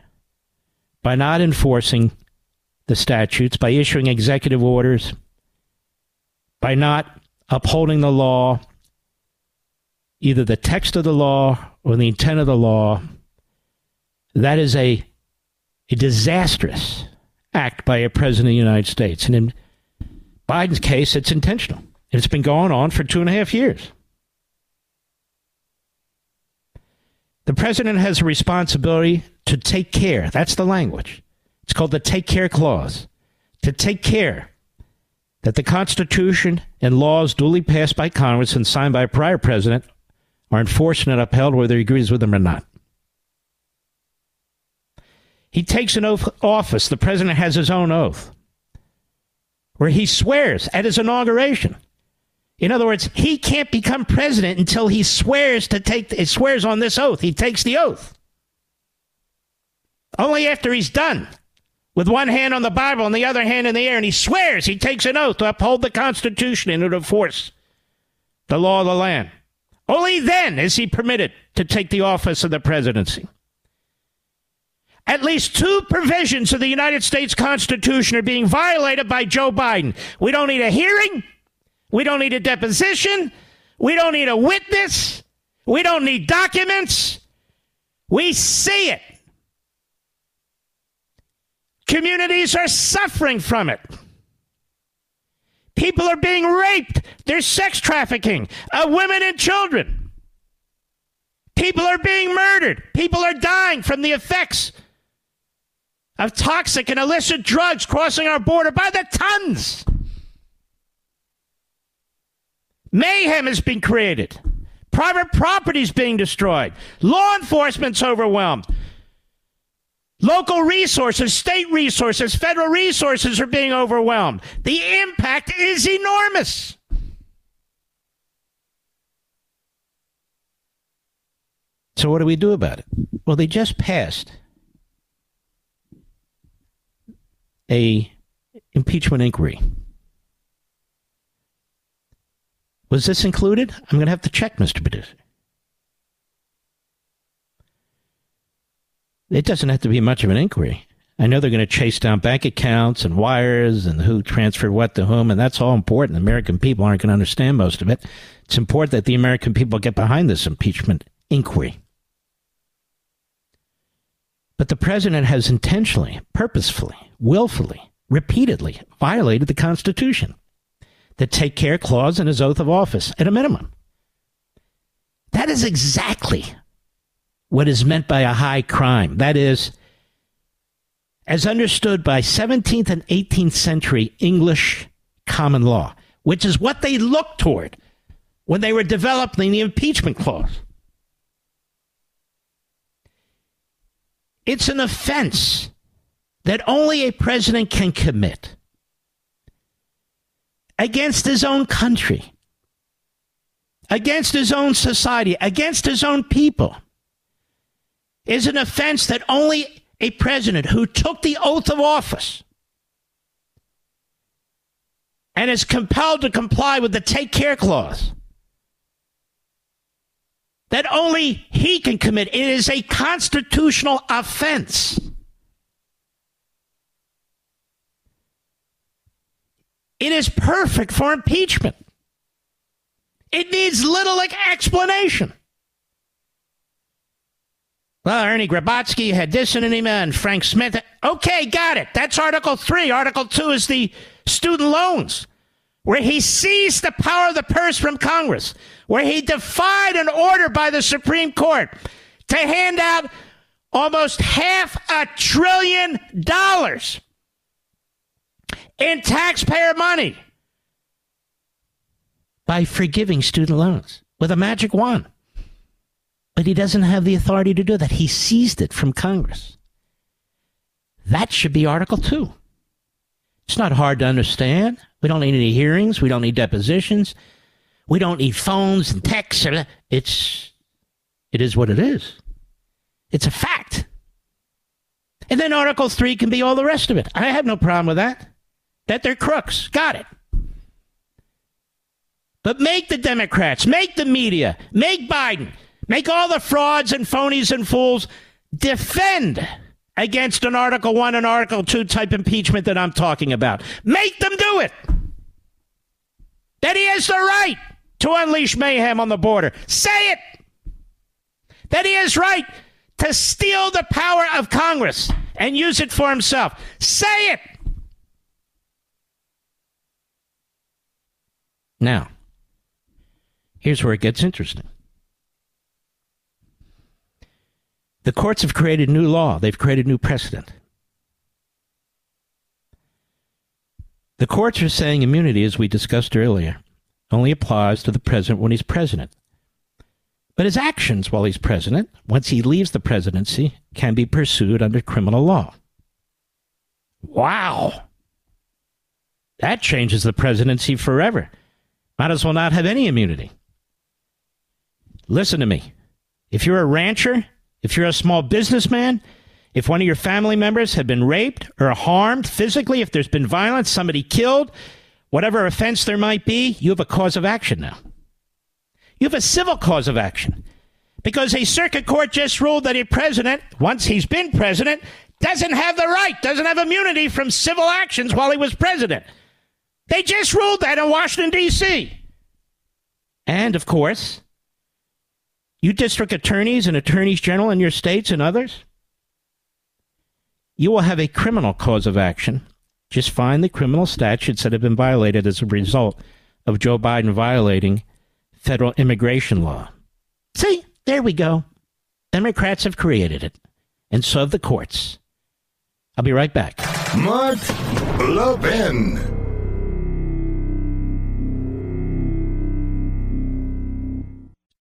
By not enforcing the statutes, by issuing executive orders, by not upholding the law, either the text of the law or the intent of the law, that is a, a disastrous act by a president of the United States. And in Biden's case, it's intentional. It's been going on for two and a half years. The president has a responsibility to take care. That's the language. It's called the Take Care Clause. To take care that the Constitution and laws duly passed by Congress and signed by a prior president are enforced and upheld whether he agrees with them or not. He takes an oath office. The president has his own oath where he swears at his inauguration in other words, he can't become president until he swears to take swears on this oath. He takes the oath. Only after he's done with one hand on the Bible and the other hand in the air, and he swears he takes an oath to uphold the Constitution and to enforce the law of the land. Only then is he permitted to take the office of the presidency. At least two provisions of the United States Constitution are being violated by Joe Biden. We don't need a hearing. We don't need a deposition. We don't need a witness. We don't need documents. We see it. Communities are suffering from it. People are being raped. There's sex trafficking of women and children. People are being murdered. People are dying from the effects of toxic and illicit drugs crossing our border by the tons. Mayhem has been created. Private property is being destroyed. Law enforcement's overwhelmed. Local resources, state resources, federal resources are being overwhelmed. The impact is enormous. So, what do we do about it? Well, they just passed a impeachment inquiry. Was this included? I'm going to have to check, Mr. Producer. It doesn't have to be much of an inquiry. I know they're going to chase down bank accounts and wires and who transferred what to whom, and that's all important. The American people aren't going to understand most of it. It's important that the American people get behind this impeachment inquiry. But the president has intentionally, purposefully, willfully, repeatedly violated the Constitution the take care clause in his oath of office at a minimum. That is exactly what is meant by a high crime. That is, as understood by 17th and 18th century English common law, which is what they looked toward when they were developing the impeachment clause. It's an offense that only a president can commit against his own country, against his own society, against his own people, is an offense that only a president who took the oath of office and is compelled to comply with the take care clause that only he can commit. It is a constitutional offense. It is perfect for impeachment. It needs little explanation. Well, Ernie Grabotsky had this in him and Frank Smith. Okay, got it. That's Article 3. Article 2 is the student loans, where he seized the power of the purse from Congress, where he defied an order by the Supreme Court to hand out almost half a trillion dollars in taxpayer money by forgiving student loans with a magic wand. But he doesn't have the authority to do that. He seized it from Congress. That should be Article 2. It's not hard to understand. We don't need any hearings. We don't need depositions. We don't need phones and texts. It's, it is what it is. It's a fact. And then Article 3 can be all the rest of it. I have no problem with that that they're crooks. Got it. But make the Democrats, make the media, make Biden, make all the frauds and phonies and fools defend against an Article 1 and Article 2 type impeachment that I'm talking about. Make them do it. That he has the right to unleash mayhem on the border. Say it. That he has right to steal the power of Congress and use it for himself. Say it. Now, here's where it gets interesting. The courts have created new law, they've created new precedent. The courts are saying immunity, as we discussed earlier, only applies to the president when he's president. But his actions while he's president, once he leaves the presidency, can be pursued under criminal law. Wow! That changes the presidency forever. Might as well not have any immunity. Listen to me. If you're a rancher, if you're a small businessman, if one of your family members had been raped or harmed physically, if there's been violence, somebody killed, whatever offense there might be, you have a cause of action now. You have a civil cause of action. Because a circuit court just ruled that a president, once he's been president, doesn't have the right, doesn't have immunity from civil actions while he was president. They just ruled that in Washington, D.C. And, of course, you district attorneys and attorneys general in your states and others, you will have a criminal cause of action. Just find the criminal statutes that have been violated as a result of Joe Biden violating federal immigration law. See, there we go. Democrats have created it, and so have the courts. I'll be right back. Mark Levin.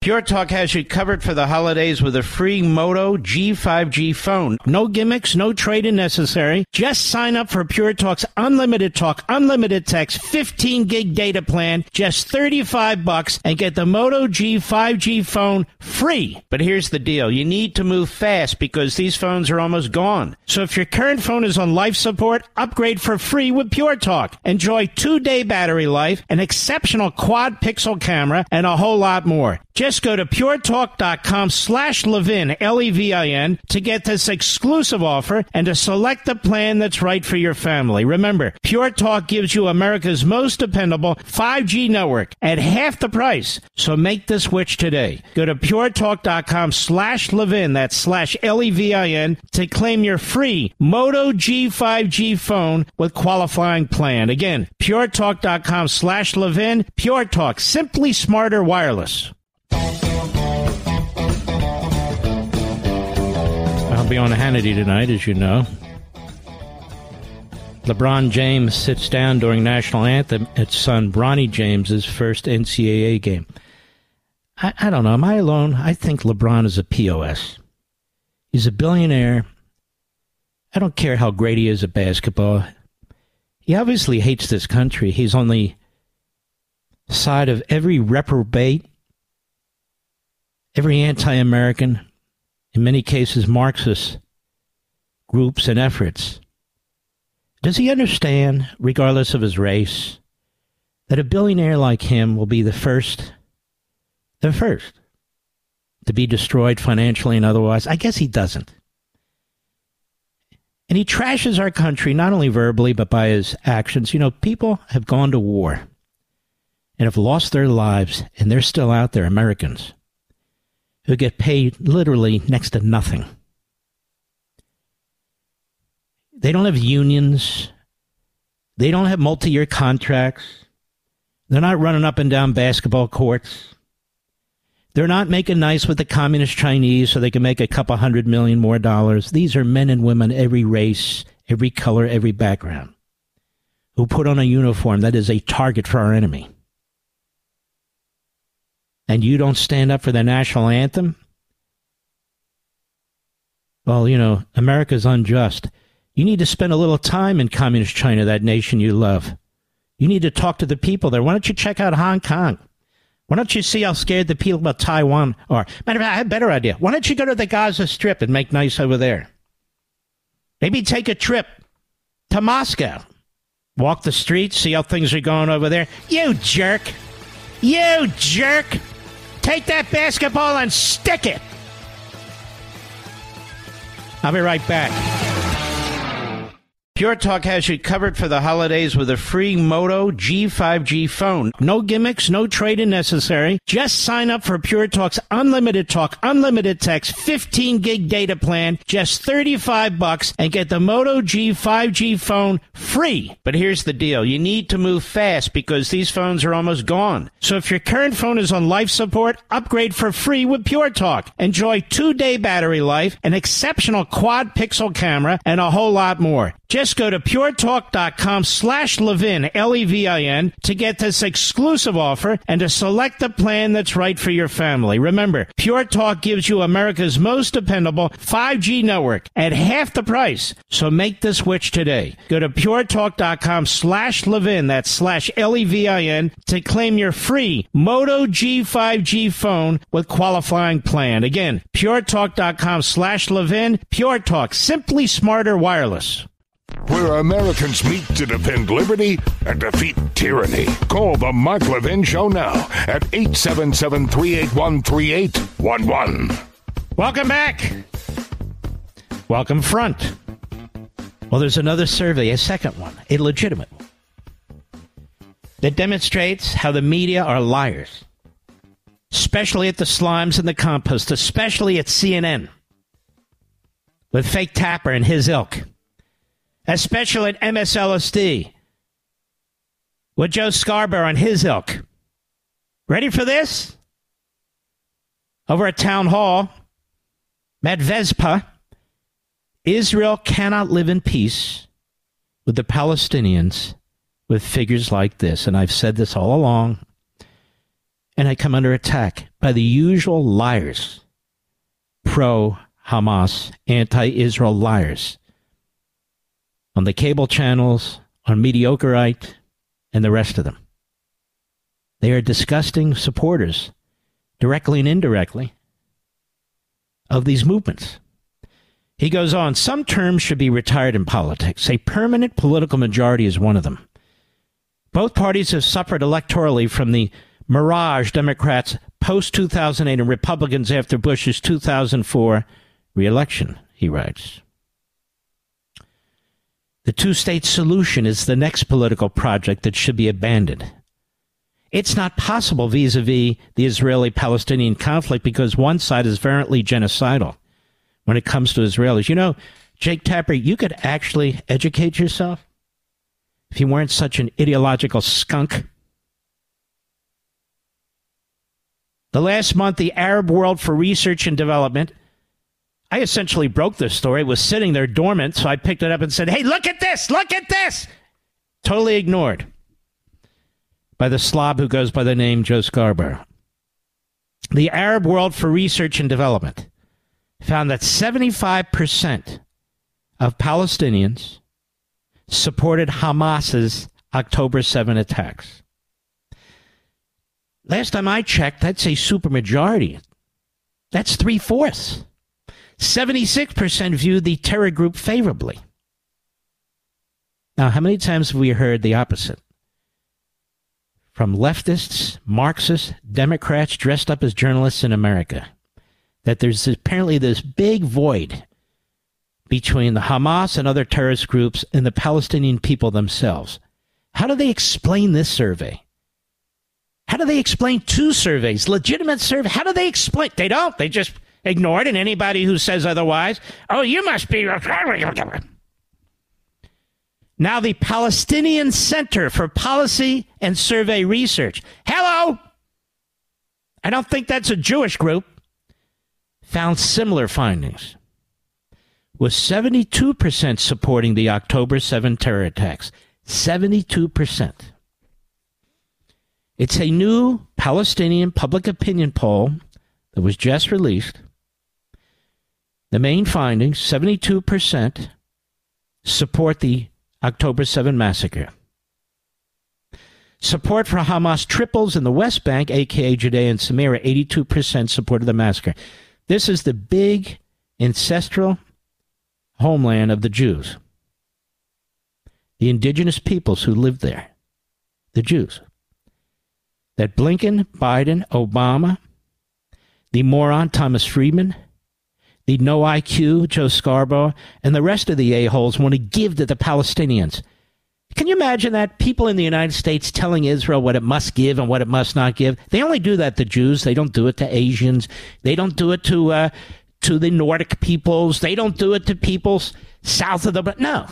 Pure Talk has you covered for the holidays with a free Moto G5G phone. No gimmicks, no trade-in necessary. Just sign up for Pure Talk's unlimited talk, unlimited text, 15 gig data plan, just 35 bucks and get the Moto G5G phone free. But here's the deal. You need to move fast because these phones are almost gone. So if your current phone is on life support, upgrade for free with Pure Talk. Enjoy two-day battery life, an exceptional quad pixel camera, and a whole lot more. Just go to puretalk.com slash Levin, L-E-V-I-N, to get this exclusive offer and to select the plan that's right for your family. Remember, Pure Talk gives you America's most dependable 5G network at half the price. So make the switch today. Go to puretalk.com slash Levin, that's slash L-E-V-I-N, to claim your free Moto G5G phone with qualifying plan. Again, puretalk.com slash Levin, Pure Talk, simply smarter wireless. I'll be on Hannity tonight, as you know. LeBron James sits down during national anthem at son Bronny James's first NCAA game. I, I don't know. Am I alone? I think LeBron is a POS. He's a billionaire. I don't care how great he is at basketball. He obviously hates this country. He's on the side of every reprobate, every anti American, in many cases Marxist groups and efforts. Does he understand, regardless of his race, that a billionaire like him will be the first, the first, to be destroyed financially and otherwise? I guess he doesn't. And he trashes our country not only verbally, but by his actions. You know, people have gone to war and have lost their lives, and they're still out there, Americans, who get paid literally next to nothing. They don't have unions. They don't have multi year contracts. They're not running up and down basketball courts. They're not making nice with the communist Chinese so they can make a couple hundred million more dollars. These are men and women, every race, every color, every background, who put on a uniform that is a target for our enemy. And you don't stand up for the national anthem? Well, you know, America's unjust. You need to spend a little time in communist China, that nation you love. You need to talk to the people there. Why don't you check out Hong Kong? Why don't you see how scared the people about Taiwan are? Matter of fact, I have a better idea. Why don't you go to the Gaza Strip and make nice over there? Maybe take a trip to Moscow. Walk the streets, see how things are going over there. You jerk! You jerk! Take that basketball and stick it! I'll be right back. Pure Talk has you covered for the holidays with a free Moto G5G phone. No gimmicks, no trade-in necessary. Just sign up for Pure Talk's unlimited talk, unlimited text, 15 gig data plan, just 35 bucks and get the Moto G5G phone free. But here's the deal. You need to move fast because these phones are almost gone. So if your current phone is on life support, upgrade for free with Pure Talk. Enjoy two-day battery life, an exceptional quad pixel camera, and a whole lot more. Just go to puretalk.com slash Levin, L-E-V-I-N, to get this exclusive offer and to select the plan that's right for your family. Remember, Pure Talk gives you America's most dependable 5G network at half the price. So make the switch today. Go to puretalk.com slash Levin, that's slash L-E-V-I-N, to claim your free Moto G5G phone with qualifying plan. Again, puretalk.com slash Levin, Pure Talk, simply smarter wireless where Americans meet to defend liberty and defeat tyranny. Call the Mark Levin Show now at 877 381 3811. Welcome back. Welcome, front. Well, there's another survey, a second one, a legitimate one, that demonstrates how the media are liars, especially at the slimes and the compost, especially at CNN, with fake Tapper and his ilk especially at MSLSD with Joe Scarborough and his ilk. Ready for this? Over at Town Hall, Matt Vespa, Israel cannot live in peace with the Palestinians with figures like this. And I've said this all along. And I come under attack by the usual liars, pro Hamas, anti Israel liars on the cable channels, on Mediocreite, and the rest of them. They are disgusting supporters, directly and indirectly, of these movements. He goes on, some terms should be retired in politics. A permanent political majority is one of them. Both parties have suffered electorally from the mirage Democrats post 2008 and Republicans after Bush's 2004 reelection, he writes. The two state solution is the next political project that should be abandoned. It's not possible vis a vis the Israeli Palestinian conflict because one side is virulently genocidal when it comes to Israelis. You know, Jake Tapper, you could actually educate yourself if you weren't such an ideological skunk. The last month, the Arab World for Research and Development, I essentially broke this story, it was sitting there dormant, so I picked it up and said, Hey, look at this, look at this! Totally ignored by the slob who goes by the name Joe Scarborough. The Arab World for Research and Development found that 75% of Palestinians supported Hamas's October 7 attacks. Last time I checked, that's a supermajority. That's three fourths. 76% viewed the terror group favorably. Now, how many times have we heard the opposite? From leftists, Marxists, Democrats dressed up as journalists in America that there's apparently this big void between the Hamas and other terrorist groups and the Palestinian people themselves. How do they explain this survey? How do they explain two surveys, legitimate survey? How do they explain? They don't. They just ignore it. And anybody who says otherwise, oh, you must be. Now, the Palestinian Center for Policy and Survey Research. Hello! I don't think that's a Jewish group found similar findings, with 72% supporting the October 7 terror attacks. 72%. It's a new Palestinian public opinion poll that was just released. The main findings 72% support the October 7 massacre. Support for Hamas triples in the West Bank, aka Judea and Samaria. 82% supported the massacre. This is the big ancestral homeland of the Jews, the indigenous peoples who lived there, the Jews. That Blinken, Biden, Obama, the moron Thomas Friedman, the no IQ Joe Scarborough, and the rest of the a-holes want to give to the Palestinians. Can you imagine that? People in the United States telling Israel what it must give and what it must not give. They only do that to Jews. They don't do it to Asians. They don't do it to uh, to the Nordic peoples. They don't do it to peoples south of the. But no.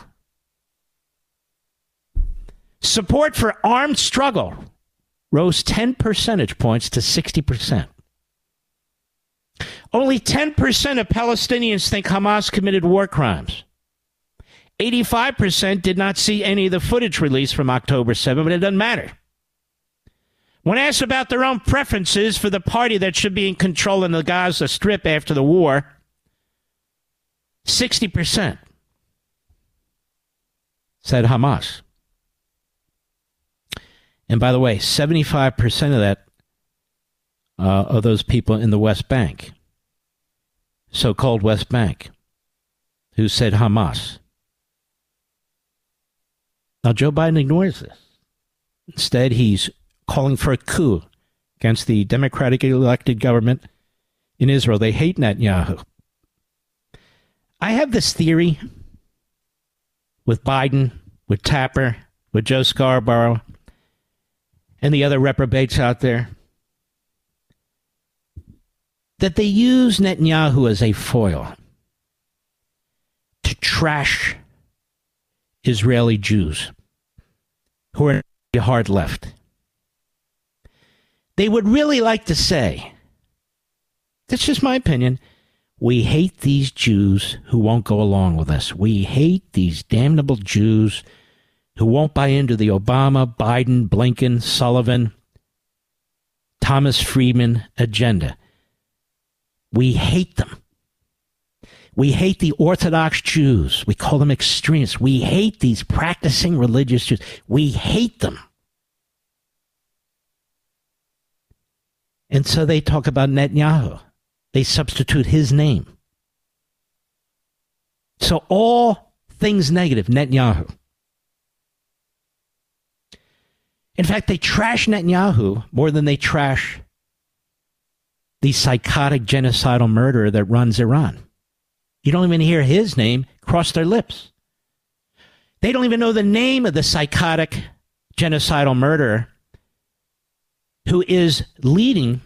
Support for armed struggle rose 10 percentage points to 60%. Only 10% of Palestinians think Hamas committed war crimes. 85% did not see any of the footage released from October 7, but it doesn't matter. When asked about their own preferences for the party that should be in control in the Gaza Strip after the war, 60% said Hamas. And by the way, 75% of that, uh, of those people in the West Bank, so called West Bank, who said Hamas. Now, Joe Biden ignores this. Instead, he's calling for a coup against the democratically elected government in Israel. They hate Netanyahu. I have this theory with Biden, with Tapper, with Joe Scarborough, and the other reprobates out there that they use Netanyahu as a foil to trash Israeli Jews who are hard left. They would really like to say, that's just my opinion, We hate these Jews who won't go along with us. We hate these damnable Jews who won't buy into the Obama, Biden, Blinken, Sullivan, Thomas Friedman agenda. We hate them. We hate the Orthodox Jews. We call them extremists. We hate these practicing religious Jews. We hate them. And so they talk about Netanyahu. They substitute his name. So all things negative, Netanyahu. In fact, they trash Netanyahu more than they trash the psychotic genocidal murderer that runs Iran. You don't even hear his name cross their lips. They don't even know the name of the psychotic genocidal murderer who is leading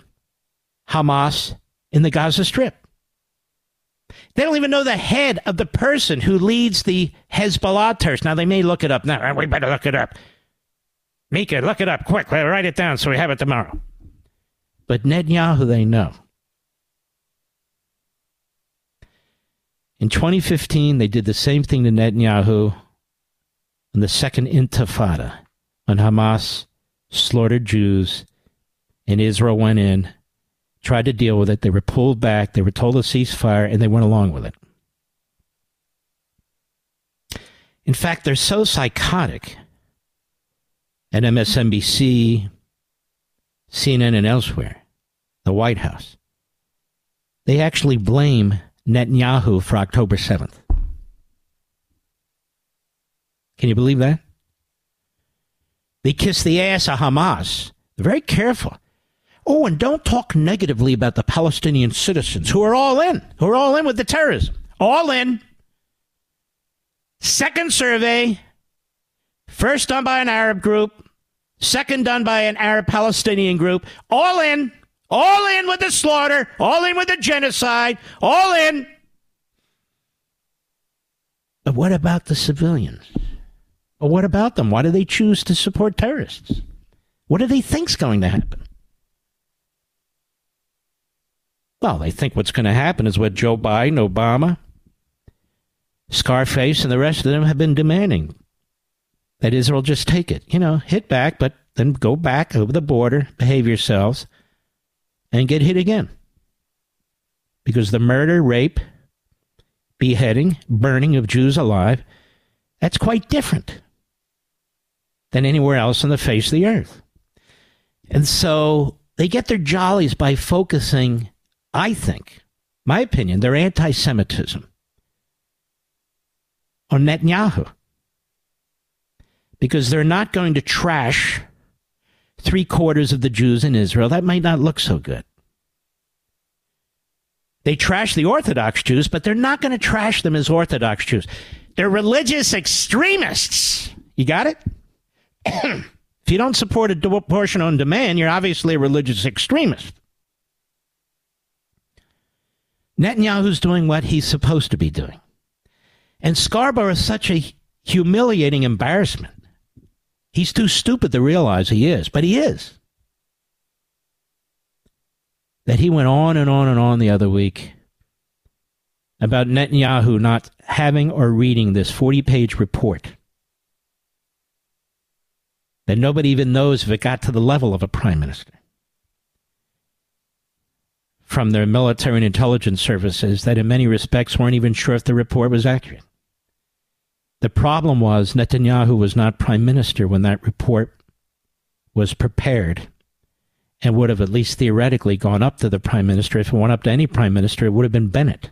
Hamas in the Gaza Strip. They don't even know the head of the person who leads the Hezbollah terrorists. Now, they may look it up. Now, we better look it up. Mika, look it up quick. Write it down so we have it tomorrow. But Netanyahu, they know. In 2015, they did the same thing to Netanyahu in the second intifada when Hamas slaughtered Jews and Israel went in, tried to deal with it. They were pulled back. They were told to cease fire, and they went along with it. In fact, they're so psychotic at MSNBC, CNN, and elsewhere, the White House, they actually blame Netanyahu for October 7th. Can you believe that? They kiss the ass of Hamas. They're very careful. Oh, and don't talk negatively about the Palestinian citizens who are all in, who are all in with the terrorism. All in. Second survey, first done by an Arab group, second done by an Arab Palestinian group, all in, all in with the slaughter, all in with the genocide, all in. But what about the civilians? What about them? Why do they choose to support terrorists? What do they think's going to happen? Well, they think what's going to happen is what Joe Biden, Obama, Scarface, and the rest of them have been demanding that Israel just take it. You know, hit back, but then go back over the border, behave yourselves, and get hit again. Because the murder, rape, beheading, burning of Jews alive, that's quite different than anywhere else on the face of the earth. And so they get their jollies by focusing, I think, my opinion, their anti Semitism on Netanyahu. Because they're not going to trash three quarters of the Jews in Israel. That might not look so good. They trash the Orthodox Jews, but they're not going to trash them as Orthodox Jews. They're religious extremists. You got it? if you don't support a abortion on demand, you're obviously a religious extremist. Netanyahu's doing what he's supposed to be doing. And Scarborough is such a humiliating embarrassment. He's too stupid to realize he is, but he is. That he went on and on and on the other week about Netanyahu not having or reading this 40 page report that nobody even knows if it got to the level of a prime minister. From their military and intelligence services, that in many respects weren't even sure if the report was accurate. The problem was Netanyahu was not prime minister when that report was prepared and would have at least theoretically gone up to the prime minister. If it went up to any prime minister, it would have been Bennett.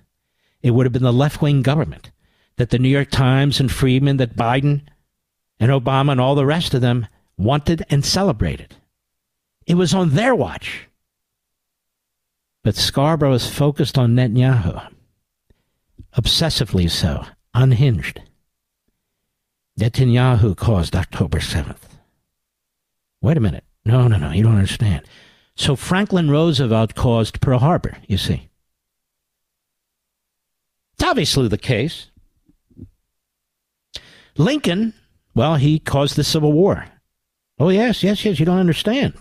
It would have been the left wing government that the New York Times and Friedman, that Biden and Obama and all the rest of them wanted and celebrated. It was on their watch. But Scarborough is focused on Netanyahu, obsessively so, unhinged. Netanyahu caused October 7th. Wait a minute. No, no, no, you don't understand. So Franklin Roosevelt caused Pearl Harbor, you see. It's obviously the case. Lincoln, well, he caused the Civil War. Oh, yes, yes, yes, you don't understand.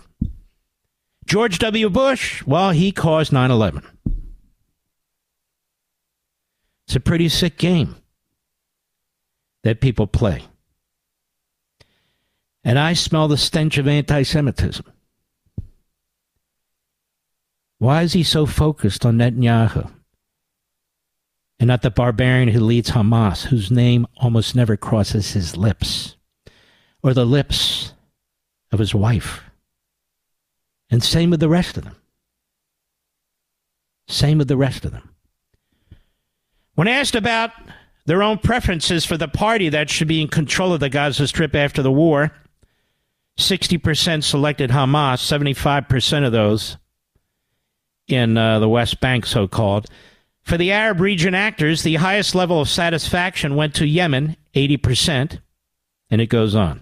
George W. Bush, well, he caused 9 11. It's a pretty sick game that people play. And I smell the stench of anti Semitism. Why is he so focused on Netanyahu? And not the barbarian who leads Hamas, whose name almost never crosses his lips, or the lips of his wife. And same with the rest of them. Same with the rest of them. When asked about their own preferences for the party that should be in control of the Gaza Strip after the war, 60% selected Hamas, 75% of those in uh, the West Bank, so called. For the Arab region actors, the highest level of satisfaction went to Yemen, 80%, and it goes on.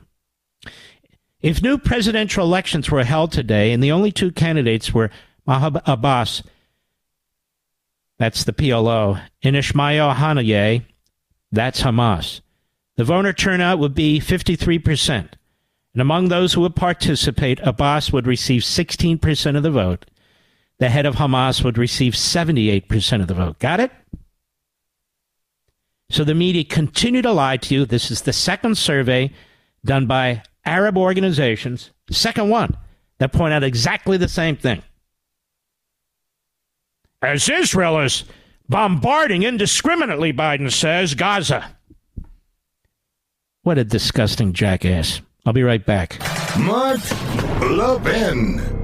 If new presidential elections were held today and the only two candidates were Mahmoud Abbas, that's the PLO, and Ismail Haniyeh, that's Hamas, the voter turnout would be 53%. And among those who would participate, Abbas would receive 16% of the vote. The head of Hamas would receive 78% of the vote. Got it? So the media continue to lie to you. This is the second survey done by Arab organizations, second one, that point out exactly the same thing. As Israel is bombarding indiscriminately, Biden says, Gaza. What a disgusting jackass. I'll be right back. Mark Levin.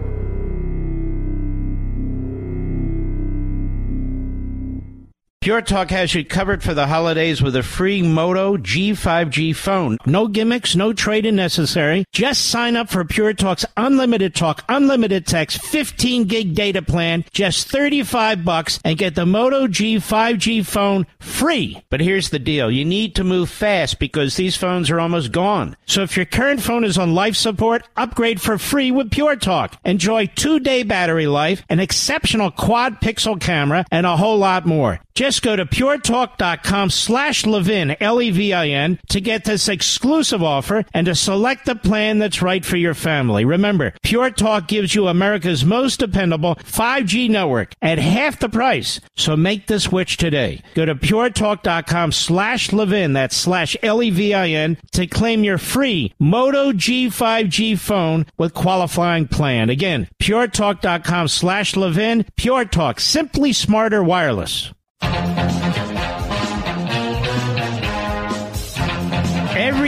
Pure Talk has you covered for the holidays with a free Moto G5G phone. No gimmicks, no trade-in necessary. Just sign up for Pure Talk's unlimited talk, unlimited text, 15 gig data plan, just 35 bucks and get the Moto G5G phone free. But here's the deal. You need to move fast because these phones are almost gone. So if your current phone is on life support, upgrade for free with Pure Talk. Enjoy two-day battery life, an exceptional quad pixel camera, and a whole lot more. Just go to puretalk.com slash Levin, L-E-V-I-N, to get this exclusive offer and to select the plan that's right for your family. Remember, Pure Talk gives you America's most dependable 5G network at half the price. So make the switch today. Go to puretalk.com slash Levin, that's slash L-E-V-I-N, to claim your free Moto G5G phone with qualifying plan. Again, puretalk.com slash Levin, Pure Talk, simply smarter wireless.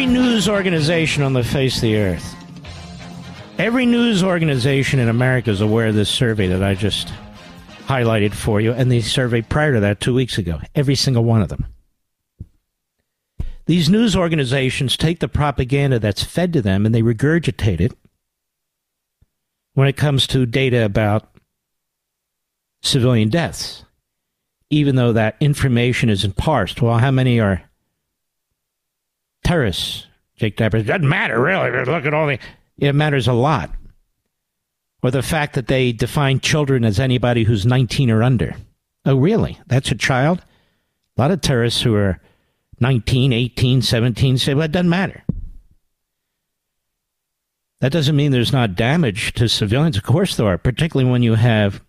News organization on the face of the earth, every news organization in America is aware of this survey that I just highlighted for you, and the survey prior to that two weeks ago. Every single one of them. These news organizations take the propaganda that's fed to them and they regurgitate it when it comes to data about civilian deaths even though that information isn't parsed. Well, how many are terrorists? Jake Tapper, it doesn't matter, really. Look at all the. It matters a lot. Or the fact that they define children as anybody who's 19 or under. Oh, really? That's a child? A lot of terrorists who are 19, 18, 17 say, well, it doesn't matter. That doesn't mean there's not damage to civilians. Of course there are, particularly when you have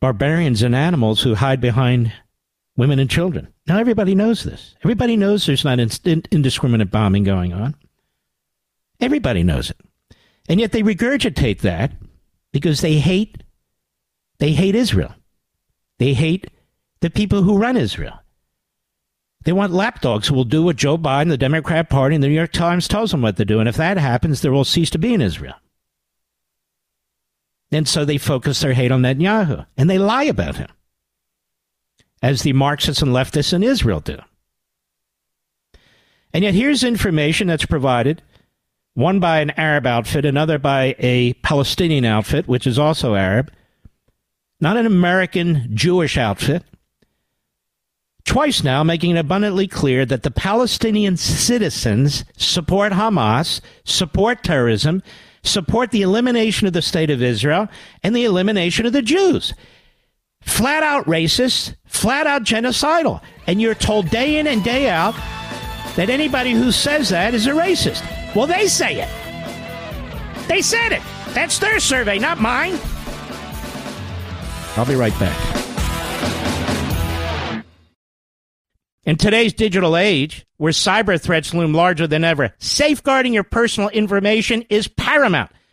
barbarians and animals who hide behind women and children. Now, everybody knows this. Everybody knows there's not indiscriminate bombing going on. Everybody knows it. And yet they regurgitate that because they hate they hate Israel. They hate the people who run Israel. They want lapdogs who will do what Joe Biden, the Democrat Party, and the New York Times tells them what to do. And if that happens, there will cease to be in Israel. And so they focus their hate on Netanyahu and they lie about him, as the Marxists and leftists in Israel do. And yet, here's information that's provided one by an Arab outfit, another by a Palestinian outfit, which is also Arab, not an American Jewish outfit. Twice now, making it abundantly clear that the Palestinian citizens support Hamas, support terrorism, support the elimination of the state of Israel and the elimination of the Jews. Flat out racist, flat out genocidal. And you're told day in and day out that anybody who says that is a racist. Well, they say it. They said it. That's their survey, not mine. I'll be right back. In today's digital age, where cyber threats loom larger than ever, safeguarding your personal information is paramount.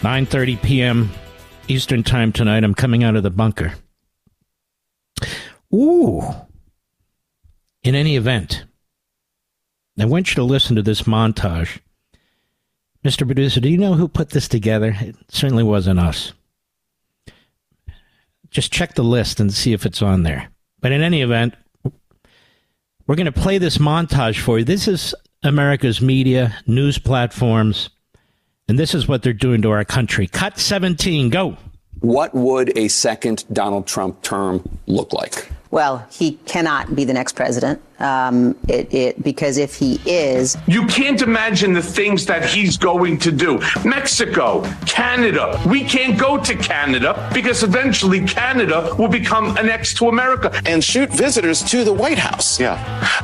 9.30 p.m. Eastern Time tonight. I'm coming out of the bunker. Ooh. In any event, I want you to listen to this montage. Mr. Producer, do you know who put this together? It certainly wasn't us. Just check the list and see if it's on there. But in any event, we're going to play this montage for you. This is America's media, news platforms, and this is what they're doing to our country. Cut 17, go. What would a second Donald Trump term look like? Well, he cannot be the next president. Um, it, it, because if he is, you can't imagine the things that he's going to do. Mexico, Canada. We can't go to Canada because eventually Canada will become annexed to America and shoot visitors to the White House. Yeah,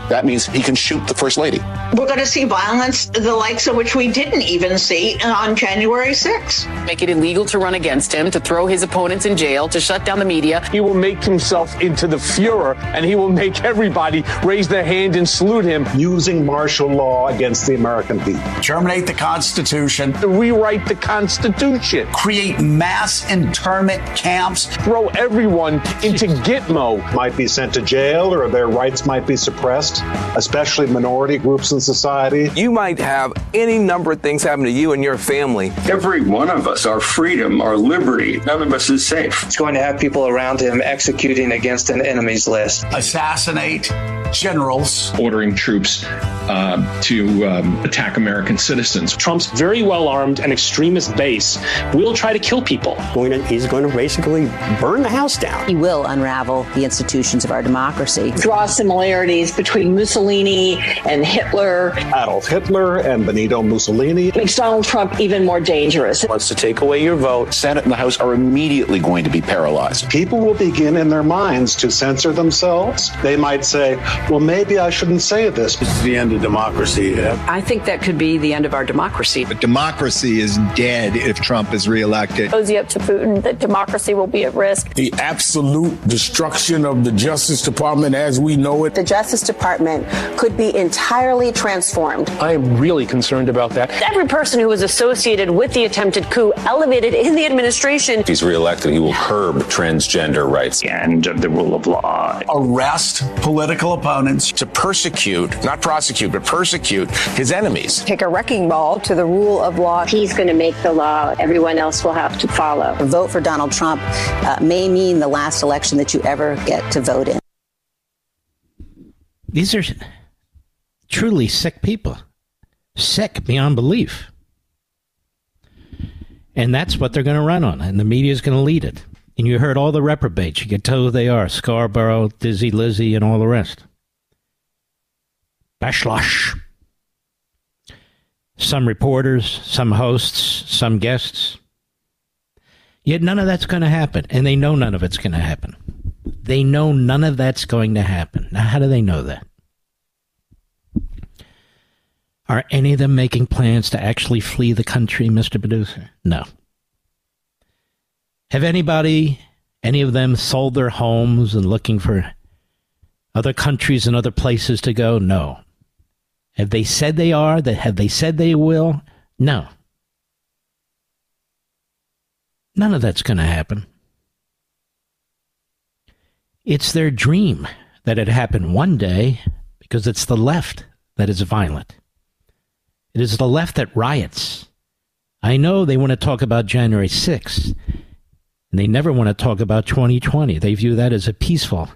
that means he can shoot the first lady. We're going to see violence, the likes of which we didn't even see on January 6th. Make it illegal to run against him, to throw his opponents in jail, to shut down the media. He will make himself into the Fuhrer, and he will make everybody raise their hand and salute him. Using martial law against the American people. Terminate the Constitution. Rewrite the Constitution. Create mass internment camps. Throw everyone into Gitmo. Might be sent to jail or their rights might be suppressed, especially minority groups in society. You might have any number of things happen to you and your family. Every one of us, our freedom, our liberty, none of us is safe. It's going to have people around him executing against an enemy's list. Assassinate generals ordering troops uh, to um, attack American citizens. Trump's very well armed and extremist base will try to kill people. Going to, He's going to basically burn the house down. He will unravel the institutions of our democracy. Draw similarities between Mussolini and Hitler. Adolf Hitler and Benito Mussolini. Makes Donald Trump even more dangerous. Wants to take away your vote. Senate and the House are immediately going to be paralyzed. People will begin in their minds to censor themselves. They might say, well, maybe I shouldn't say this. It's the end of democracy. Yeah. I think that could be the end of our democracy. But democracy is dead if Trump is reelected. Cozy up to Putin that democracy will be at risk. The absolute destruction of the Justice Department as we know it. The Justice Department could be entirely transformed. I am really concerned about that. Every person who was associated with the attempted coup elevated in the administration. If he's reelected, he will curb transgender rights. And the rule of law. Arrest political opponents. To persecute, not prosecute, but persecute his enemies. Take a wrecking ball to the rule of law. He's going to make the law. Everyone else will have to follow. A vote for Donald Trump uh, may mean the last election that you ever get to vote in. These are truly sick people. Sick beyond belief. And that's what they're going to run on, and the media is going to lead it. And you heard all the reprobates. You can tell who they are Scarborough, Dizzy Lizzie, and all the rest. Backlash. Some reporters, some hosts, some guests. Yet none of that's going to happen. And they know none of it's going to happen. They know none of that's going to happen. Now, how do they know that? Are any of them making plans to actually flee the country, Mr. Producer? No. Have anybody, any of them, sold their homes and looking for other countries and other places to go? No. Have they said they are? That have they said they will? No. None of that's going to happen. It's their dream that it happened one day because it's the left that is violent. It is the left that riots. I know they want to talk about January 6th, and they never want to talk about 2020. They view that as a peaceful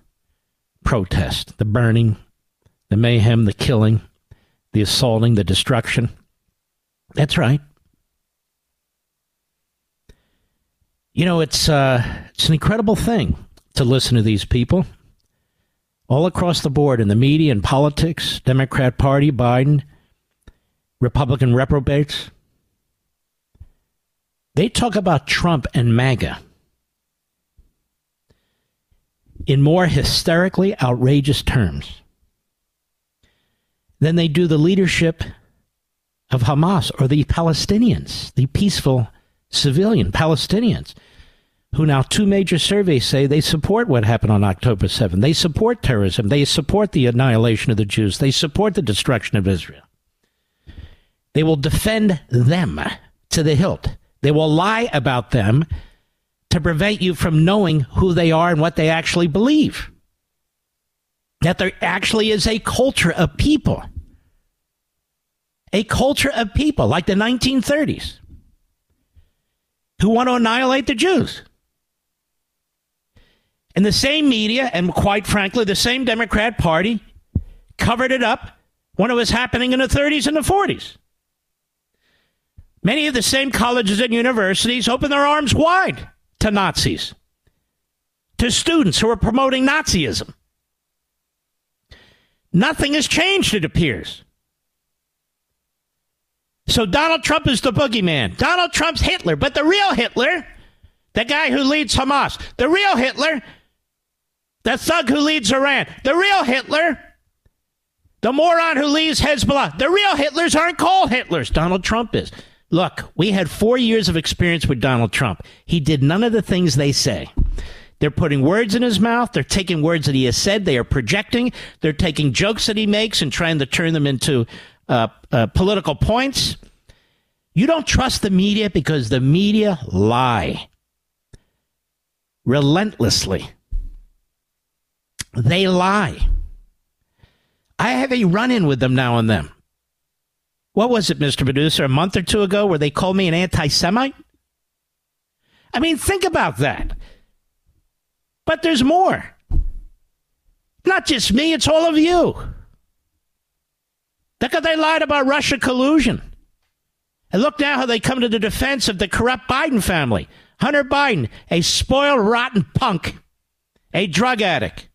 protest the burning, the mayhem, the killing, the assaulting, the destruction. That's right. You know, it's uh, it's an incredible thing to listen to these people all across the board in the media and politics, Democrat Party, Biden, Republican reprobates. They talk about Trump and MAGA in more hysterically outrageous terms than they do the leadership of Hamas or the Palestinians, the peaceful civilian Palestinians, who now two major surveys say they support what happened on October 7. They support terrorism. They support the annihilation of the Jews. They support the destruction of Israel. They will defend them to the hilt. They will lie about them to prevent you from knowing who they are and what they actually believe. That there actually is a culture of people. A culture of people like the 1930s who want to annihilate the Jews. And the same media, and quite frankly, the same Democrat Party covered it up when it was happening in the 30s and the 40s. Many of the same colleges and universities opened their arms wide to Nazis, to students who were promoting Nazism. Nothing has changed, it appears. So Donald Trump is the boogeyman. Donald Trump's Hitler, but the real Hitler, the guy who leads Hamas, the real Hitler, the thug who leads Iran, the real Hitler, the moron who leads Hezbollah, the real Hitlers aren't called Hitlers. Donald Trump is. Look, we had four years of experience with Donald Trump. He did none of the things they say. They're putting words in his mouth. They're taking words that he has said. They are projecting. They're taking jokes that he makes and trying to turn them into uh, uh, political points. You don't trust the media because the media lie relentlessly. They lie. I have a run in with them now and then what was it, Mr. Producer, a month or two ago where they called me an anti Semite? I mean, think about that. But there's more. Not just me, it's all of you. Look how they lied about Russia collusion. And look now how they come to the defense of the corrupt Biden family. Hunter Biden, a spoiled, rotten punk, a drug addict,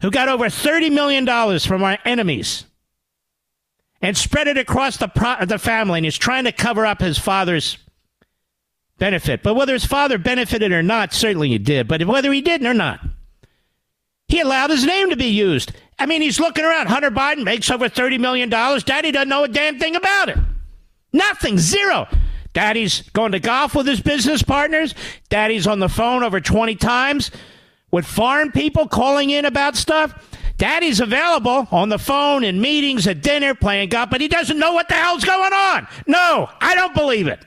who got over $30 million from our enemies and spread it across the, pro- the family. And is trying to cover up his father's benefit. But whether his father benefited or not, certainly he did. But whether he didn't or not, he allowed his name to be used. I mean, he's looking around. Hunter Biden makes over $30 million. Daddy doesn't know a damn thing about it. Nothing. Zero. Daddy's going to golf with his business partners. Daddy's on the phone over 20 times with foreign people calling in about stuff. Daddy's available on the phone in meetings at dinner playing golf, but he doesn't know what the hell's going on. No, I don't believe it.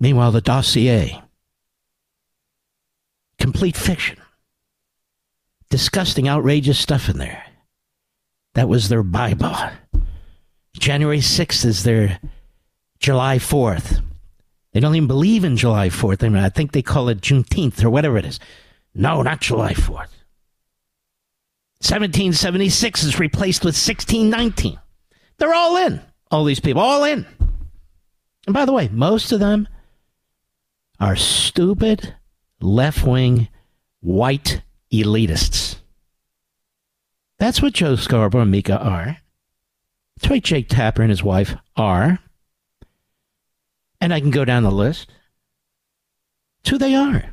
Meanwhile, the dossier complete fiction. Disgusting, outrageous stuff in there. That was their Bible. January 6th is their July 4th. They don't even believe in July 4th. I, mean, I think they call it Juneteenth or whatever it is. No, not July 4th. 1776 is replaced with 1619. They're all in. All these people, all in. And by the way, most of them are stupid, left wing, white elitists. That's what Joe Scarborough and Mika are. That's what Jake Tapper and his wife are. And I can go down the list. It's who they are.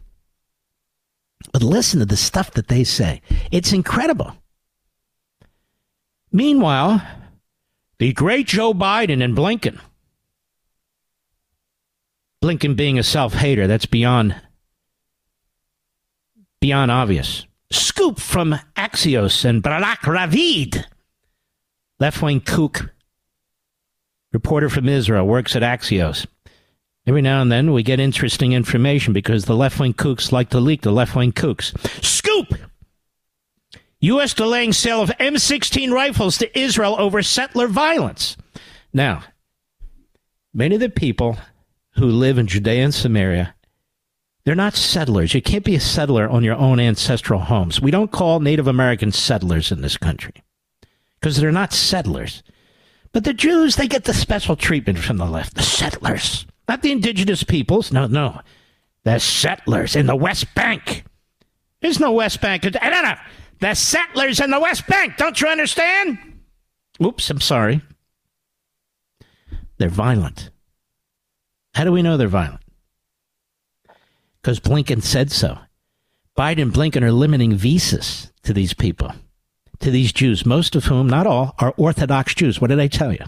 But listen to the stuff that they say. It's incredible. Meanwhile, the great Joe Biden and Blinken, Blinken being a self hater, that's beyond beyond obvious. Scoop from Axios and Barak Ravid, left wing kook, reporter from Israel, works at Axios. Every now and then we get interesting information because the left wing kooks like to leak the left wing kooks. Scoop! U.S. delaying sale of M16 rifles to Israel over settler violence. Now, many of the people who live in Judea and Samaria, they're not settlers. You can't be a settler on your own ancestral homes. We don't call Native Americans settlers in this country because they're not settlers. But the Jews, they get the special treatment from the left, the settlers, not the indigenous peoples. No, no. The settlers in the West Bank. There's no West Bank. No, no. The settlers in the West Bank. Don't you understand? Oops, I'm sorry. They're violent. How do we know they're violent? Because Blinken said so. Biden and Blinken are limiting visas to these people, to these Jews, most of whom, not all, are Orthodox Jews. What did I tell you?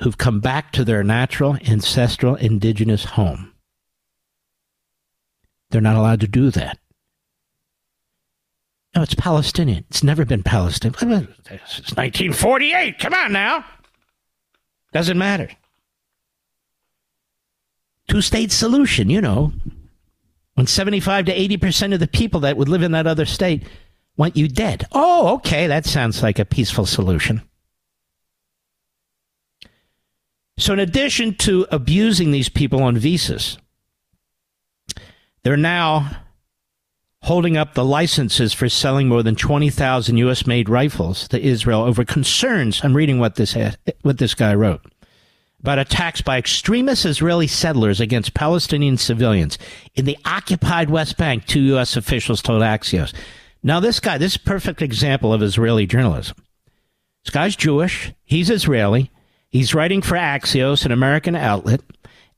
Who've come back to their natural, ancestral, indigenous home. They're not allowed to do that. No, it's Palestinian. It's never been Palestinian. It's 1948. Come on now. Doesn't matter. Two state solution, you know. When 75 to 80% of the people that would live in that other state want you dead. Oh, okay. That sounds like a peaceful solution. So, in addition to abusing these people on visas, they're now holding up the licenses for selling more than 20,000 U.S. made rifles to Israel over concerns. I'm reading what this, what this guy wrote about attacks by extremist Israeli settlers against Palestinian civilians in the occupied West Bank, two U.S. officials told Axios. Now, this guy, this is perfect example of Israeli journalism. This guy's Jewish, he's Israeli, he's writing for Axios, an American outlet,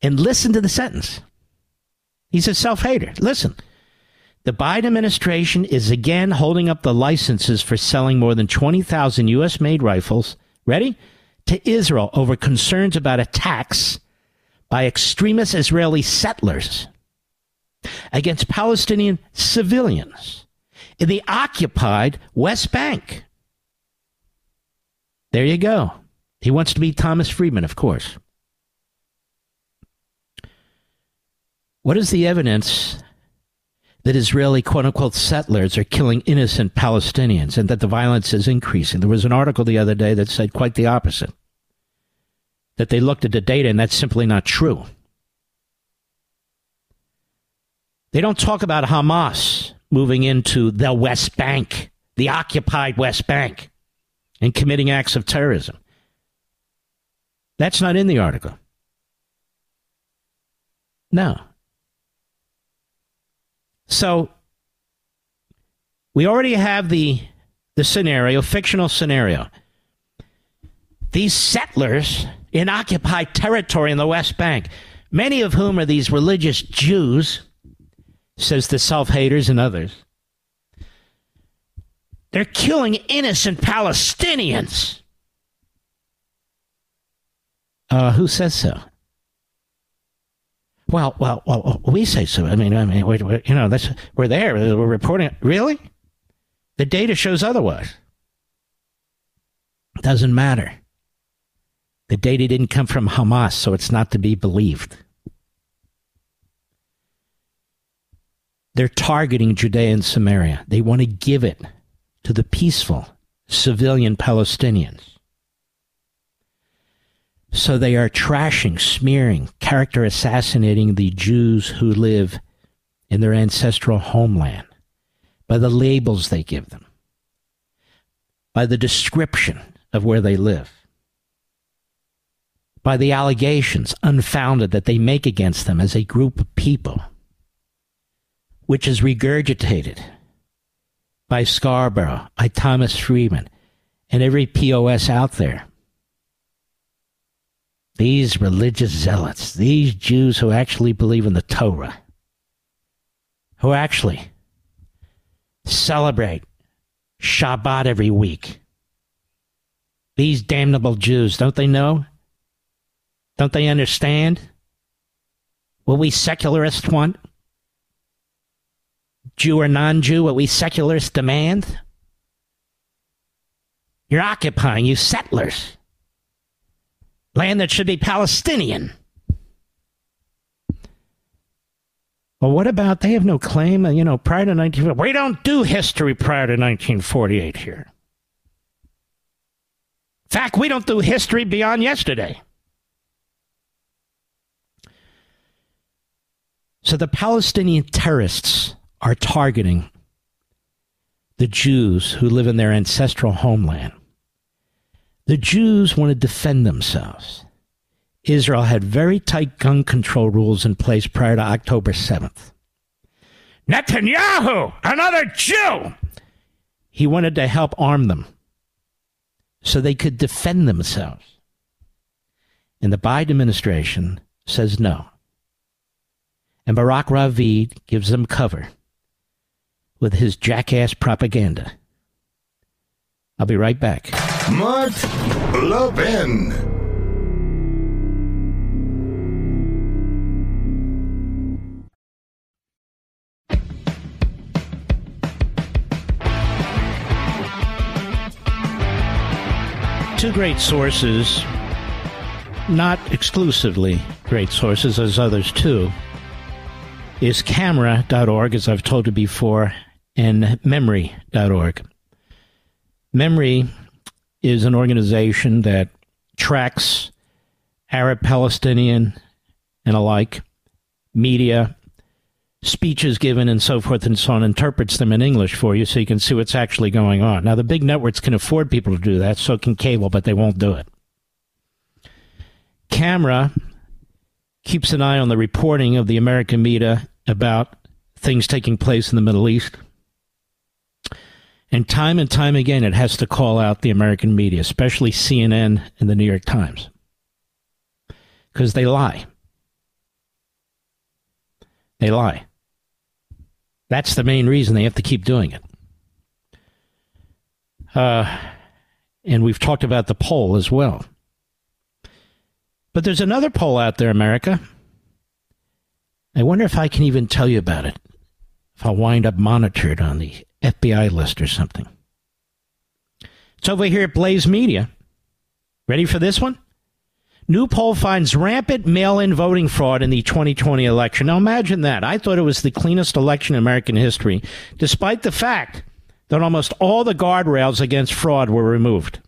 and listen to the sentence. He's a self hater. Listen. The Biden administration is again holding up the licenses for selling more than 20,000 U.S. made rifles. Ready? To Israel over concerns about attacks by extremist Israeli settlers against Palestinian civilians in the occupied West Bank. There you go. He wants to be Thomas Friedman, of course. What is the evidence that Israeli quote unquote settlers are killing innocent Palestinians and that the violence is increasing? There was an article the other day that said quite the opposite. That they looked at the data and that's simply not true. They don't talk about Hamas moving into the West Bank, the occupied West Bank, and committing acts of terrorism. That's not in the article. No. So we already have the the scenario, fictional scenario. These settlers in occupied territory in the West Bank, many of whom are these religious Jews, says the self haters and others. They're killing innocent Palestinians. Uh, who says so? Well, well, well, we say so. I mean, I mean, we're, we're, you know, that's we're there. We're reporting. Really, the data shows otherwise. Doesn't matter. The data didn't come from Hamas, so it's not to be believed. They're targeting Judea and Samaria. They want to give it to the peaceful civilian Palestinians. So they are trashing, smearing, character assassinating the Jews who live in their ancestral homeland by the labels they give them, by the description of where they live, by the allegations, unfounded, that they make against them as a group of people, which is regurgitated by Scarborough, by Thomas Friedman, and every POS out there these religious zealots, these Jews who actually believe in the Torah, who actually celebrate Shabbat every week. These damnable Jews, don't they know? Don't they understand what we secularists want? Jew or non Jew, what we secularists demand? You're occupying, you settlers. Land that should be Palestinian. Well, what about they have no claim? You know, prior to 1948, we don't do history prior to 1948 here. In fact, we don't do history beyond yesterday. So the Palestinian terrorists are targeting the Jews who live in their ancestral homeland. The Jews want to defend themselves. Israel had very tight gun control rules in place prior to October 7th. Netanyahu, another Jew! He wanted to help arm them so they could defend themselves. And the Biden administration says no. And Barak Ravid gives them cover with his jackass propaganda. I'll be right back. Mark Levin. Two great sources, not exclusively great sources, as others too, is camera.org, as I've told you before, and memri.org. MEMRI is an organization that tracks Arab, Palestinian, and alike media, speeches given, and so forth and so on, interprets them in English for you so you can see what's actually going on. Now, the big networks can afford people to do that, so can cable, but they won't do it. Camera keeps an eye on the reporting of the American media about things taking place in the Middle East. And time and time again, it has to call out the American media, especially CNN and the New York Times, because they lie. They lie. That's the main reason they have to keep doing it. Uh, and we've talked about the poll as well. But there's another poll out there, America. I wonder if I can even tell you about it. If I'll wind up monitored on the FBI list or something. It's over here at Blaze Media. Ready for this one? New poll finds rampant mail in voting fraud in the 2020 election. Now imagine that. I thought it was the cleanest election in American history, despite the fact that almost all the guardrails against fraud were removed.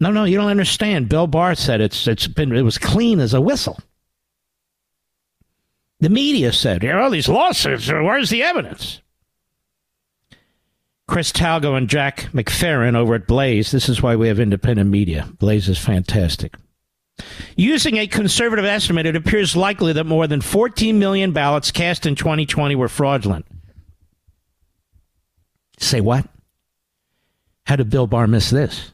No, no, you don't understand. Bill Barr said it's it's been it was clean as a whistle. The media said, "Here are all these lawsuits. Uh, where's the evidence?" Chris Talgo and Jack McPherrin over at Blaze. This is why we have independent media. Blaze is fantastic. Using a conservative estimate, it appears likely that more than 14 million ballots cast in 2020 were fraudulent. Say what? How did Bill Barr miss this?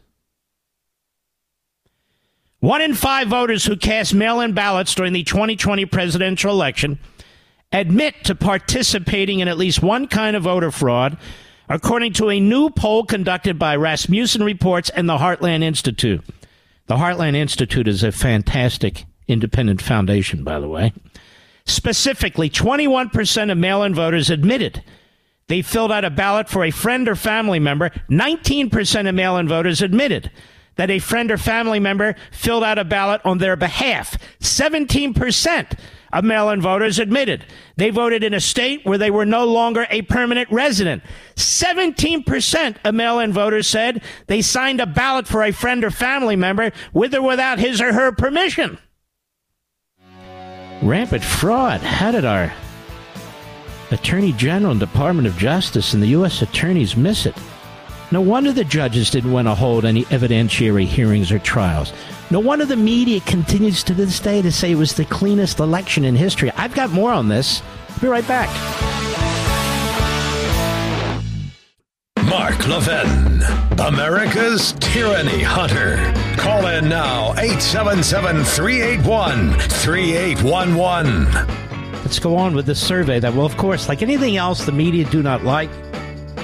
One in five voters who cast mail in ballots during the 2020 presidential election admit to participating in at least one kind of voter fraud, according to a new poll conducted by Rasmussen Reports and the Heartland Institute. The Heartland Institute is a fantastic independent foundation, by the way. Specifically, 21% of mail in voters admitted they filled out a ballot for a friend or family member. 19% of mail in voters admitted that a friend or family member filled out a ballot on their behalf. 17% of mail in voters admitted they voted in a state where they were no longer a permanent resident. 17% of mail in voters said they signed a ballot for a friend or family member with or without his or her permission. Rampant fraud. How did our Attorney General and Department of Justice and the U.S. attorneys miss it? No wonder the judges didn't want to hold any evidentiary hearings or trials. No wonder the media continues to this day to say it was the cleanest election in history. I've got more on this. I'll be right back. Mark Levin, America's tyranny hunter. Call in now 877 381 3811. Let's go on with this survey that will, of course, like anything else the media do not like,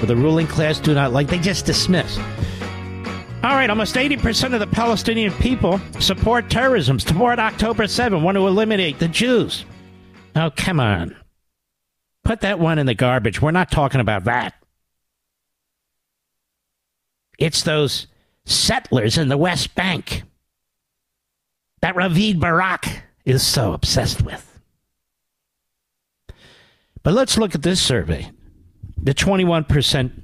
or the ruling class do not like, they just dismiss. All right, almost 80% of the Palestinian people support terrorism, support October 7, want to eliminate the Jews. Oh, come on. Put that one in the garbage. We're not talking about that. It's those settlers in the West Bank that Ravid Barak is so obsessed with. But let's look at this survey. The 21%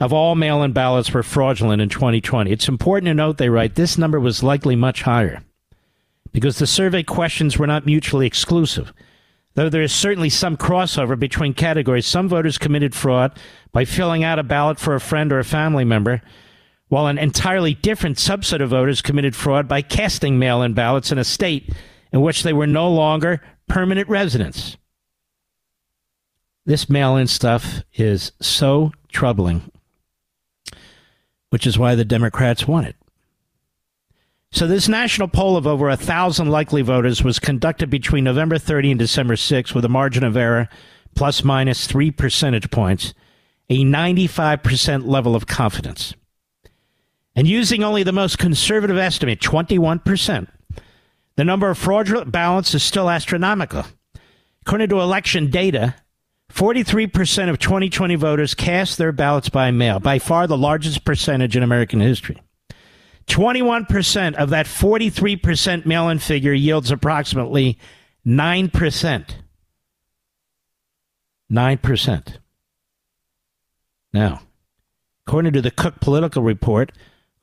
of all mail in ballots were fraudulent in 2020. It's important to note, they write, this number was likely much higher because the survey questions were not mutually exclusive. Though there is certainly some crossover between categories, some voters committed fraud by filling out a ballot for a friend or a family member, while an entirely different subset of voters committed fraud by casting mail in ballots in a state in which they were no longer permanent residents. This mail in stuff is so troubling, which is why the Democrats won it. So, this national poll of over a thousand likely voters was conducted between November 30 and December 6 with a margin of error plus minus three percentage points, a 95% level of confidence. And using only the most conservative estimate, 21%, the number of fraudulent ballots is still astronomical. According to election data, 43% of 2020 voters cast their ballots by mail, by far the largest percentage in American history. 21% of that 43% mail in figure yields approximately 9%. 9%. Now, according to the Cook Political Report,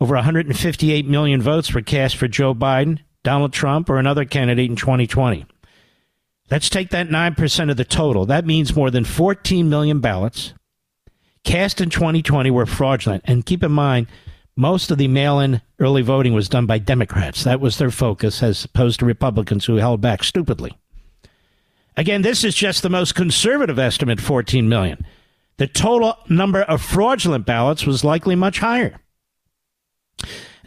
over 158 million votes were cast for Joe Biden, Donald Trump, or another candidate in 2020. Let's take that 9% of the total. That means more than 14 million ballots cast in 2020 were fraudulent. And keep in mind, most of the mail in early voting was done by Democrats. That was their focus, as opposed to Republicans who held back stupidly. Again, this is just the most conservative estimate 14 million. The total number of fraudulent ballots was likely much higher.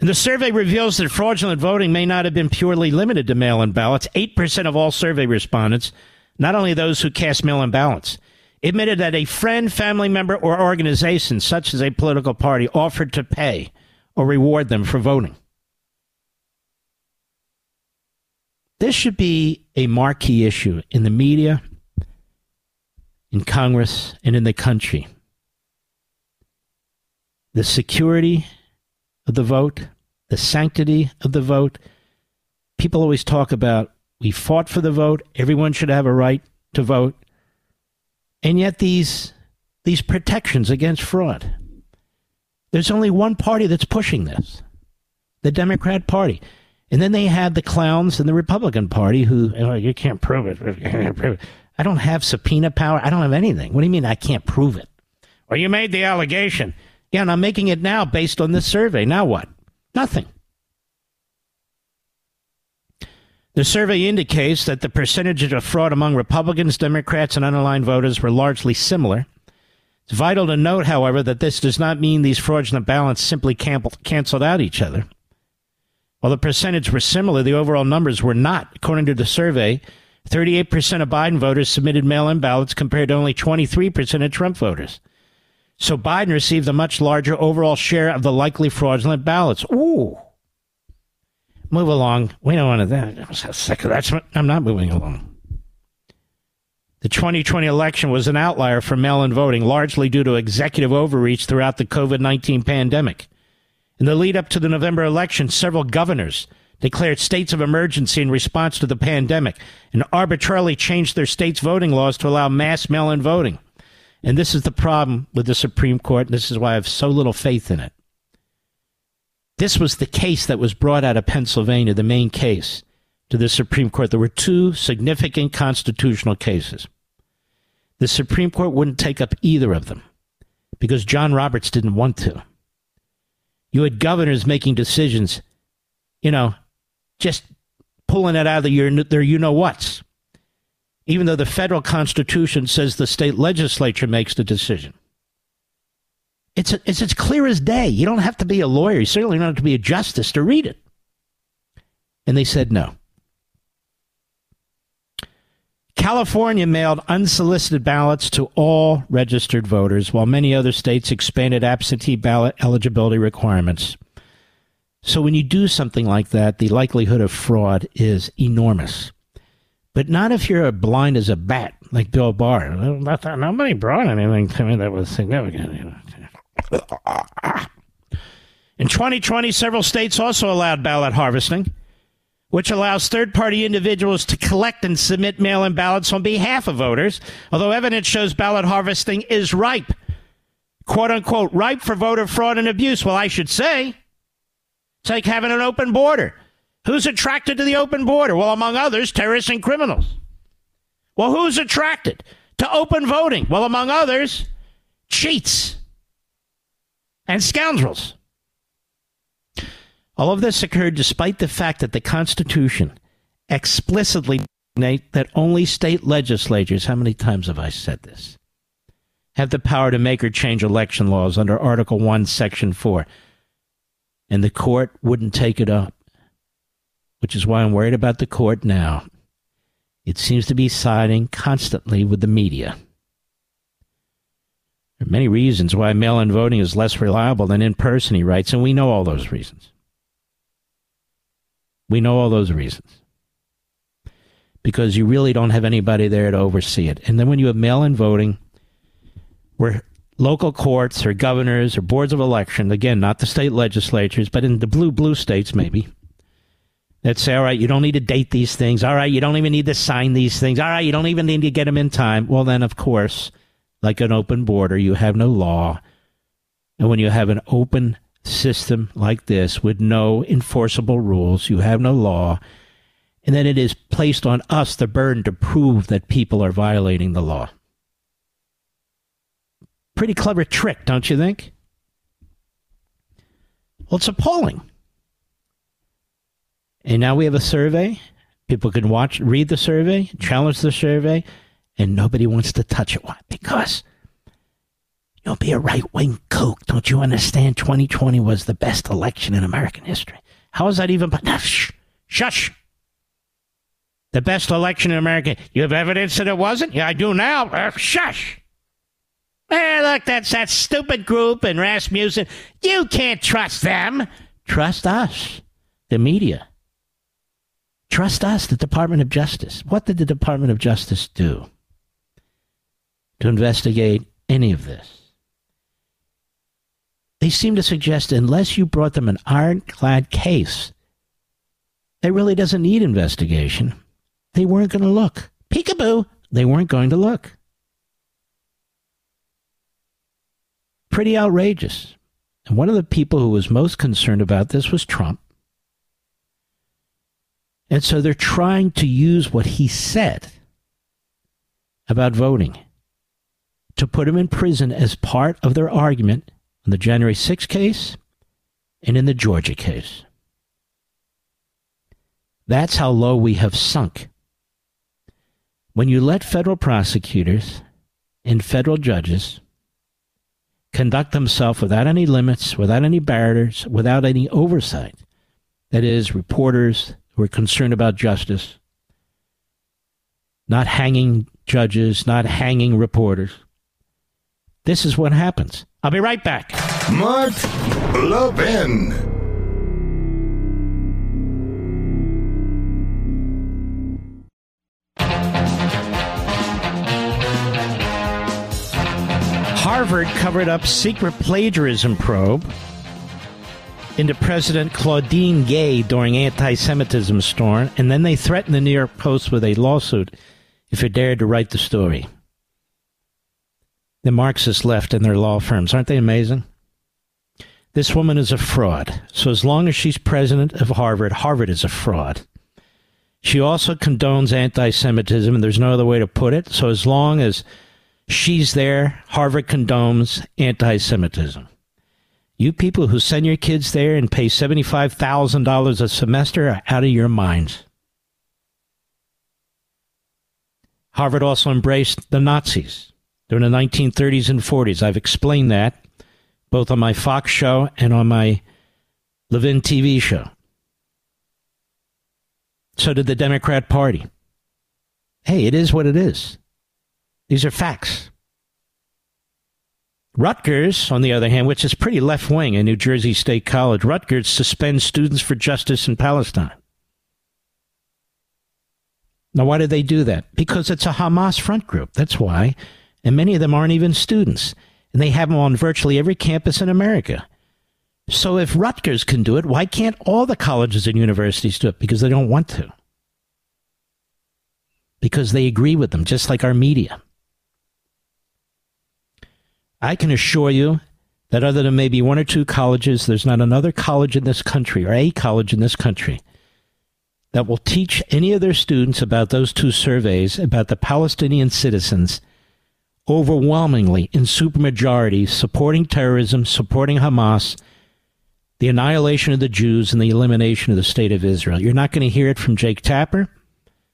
And the survey reveals that fraudulent voting may not have been purely limited to mail in ballots. 8% of all survey respondents, not only those who cast mail in ballots, admitted that a friend, family member, or organization, such as a political party, offered to pay or reward them for voting. This should be a marquee issue in the media, in Congress, and in the country. The security of the vote, the sanctity of the vote. People always talk about we fought for the vote, everyone should have a right to vote. And yet these these protections against fraud. There's only one party that's pushing this. The Democrat Party. And then they have the clowns in the Republican Party who oh, you can't prove it. I don't have subpoena power. I don't have anything. What do you mean I can't prove it? Well, you made the allegation. Yeah, and I'm making it now based on this survey. Now what? Nothing. The survey indicates that the percentages of fraud among Republicans, Democrats, and unaligned voters were largely similar. It's vital to note, however, that this does not mean these fraudulent ballots simply canceled out each other. While the percentage were similar, the overall numbers were not. According to the survey, 38% of Biden voters submitted mail in ballots compared to only 23% of Trump voters. So Biden received a much larger overall share of the likely fraudulent ballots. Ooh. Move along. We don't want to that. That's I'm not moving along. The 2020 election was an outlier for mail in voting, largely due to executive overreach throughout the COVID 19 pandemic. In the lead up to the November election, several governors declared states of emergency in response to the pandemic and arbitrarily changed their state's voting laws to allow mass mail in voting. And this is the problem with the Supreme Court. And this is why I have so little faith in it. This was the case that was brought out of Pennsylvania, the main case to the Supreme Court. There were two significant constitutional cases. The Supreme Court wouldn't take up either of them because John Roberts didn't want to. You had governors making decisions, you know, just pulling it out of your, their you know what's even though the federal constitution says the state legislature makes the decision. It's, it's as clear as day. You don't have to be a lawyer. You certainly don't have to be a justice to read it. And they said no. California mailed unsolicited ballots to all registered voters, while many other states expanded absentee ballot eligibility requirements. So when you do something like that, the likelihood of fraud is enormous. But not if you're blind as a bat, like Bill Barr. Nobody brought anything to me that was significant. In 2020, several states also allowed ballot harvesting, which allows third party individuals to collect and submit mail in ballots on behalf of voters, although evidence shows ballot harvesting is ripe. Quote unquote, ripe for voter fraud and abuse. Well, I should say. It's like having an open border. Who's attracted to the open border? Well, among others, terrorists and criminals. Well, who's attracted to open voting? Well, among others, cheats and scoundrels. All of this occurred despite the fact that the Constitution explicitly that only state legislatures, how many times have I said this, have the power to make or change election laws under Article 1, Section 4. And the court wouldn't take it up, which is why I'm worried about the court now. It seems to be siding constantly with the media. There are many reasons why mail in voting is less reliable than in person, he writes, and we know all those reasons. We know all those reasons. Because you really don't have anybody there to oversee it. And then when you have mail in voting, where local courts or governors or boards of election, again, not the state legislatures, but in the blue, blue states maybe, that say, all right, you don't need to date these things. All right, you don't even need to sign these things. All right, you don't even need to get them in time. Well, then, of course, like an open border, you have no law. And when you have an open system like this with no enforceable rules, you have no law, and then it is placed on us the burden to prove that people are violating the law. Pretty clever trick, don't you think? Well, it's appalling. And now we have a survey. People can watch, read the survey, challenge the survey, and nobody wants to touch it. Why? Because you'll be a right wing kook. Don't you understand? 2020 was the best election in American history. How is that even? No, shh, shush. The best election in America. You have evidence that it wasn't? Yeah, I do now. Uh, shush. Hey, look, that's that stupid group and Rasmussen. You can't trust them. Trust us, the media. Trust us, the Department of Justice. What did the Department of Justice do to investigate any of this? They seem to suggest unless you brought them an ironclad case, that really doesn't need investigation. They weren't going to look. Peekaboo, they weren't going to look. Pretty outrageous. And one of the people who was most concerned about this was Trump. And so they're trying to use what he said about voting to put him in prison as part of their argument in the January 6 case and in the Georgia case. That's how low we have sunk. When you let federal prosecutors and federal judges conduct themselves without any limits, without any barriers, without any oversight, that is, reporters who are concerned about justice, not hanging judges, not hanging reporters. This is what happens. I'll be right back. Mark Levin. Harvard covered up secret plagiarism probe into President Claudine Gay during anti-Semitism storm, and then they threatened the New York Post with a lawsuit if it dared to write the story. The Marxist left and their law firms, aren't they amazing? This woman is a fraud. So as long as she's president of Harvard, Harvard is a fraud. She also condones anti-Semitism, and there's no other way to put it. So as long as she's there, Harvard condones anti-Semitism. You people who send your kids there and pay $75,000 a semester are out of your minds. Harvard also embraced the Nazis during the 1930s and 40s. I've explained that both on my Fox show and on my Levin TV show. So did the Democrat Party. hey, it is what it is. These are facts. Rutgers, on the other hand, which is pretty left wing in New Jersey State College, Rutgers suspends students for justice in Palestine. Now, why did they do that? Because it's a Hamas front group. That's why. And many of them aren't even students. And they have them on virtually every campus in America. So if Rutgers can do it, why can't all the colleges and universities do it? Because they don't want to. Because they agree with them, just like our media. I can assure you that other than maybe one or two colleges, there's not another college in this country or a college in this country that will teach any of their students about those two surveys about the Palestinian citizens overwhelmingly in supermajority supporting terrorism, supporting Hamas, the annihilation of the Jews, and the elimination of the state of Israel. You're not going to hear it from Jake Tapper,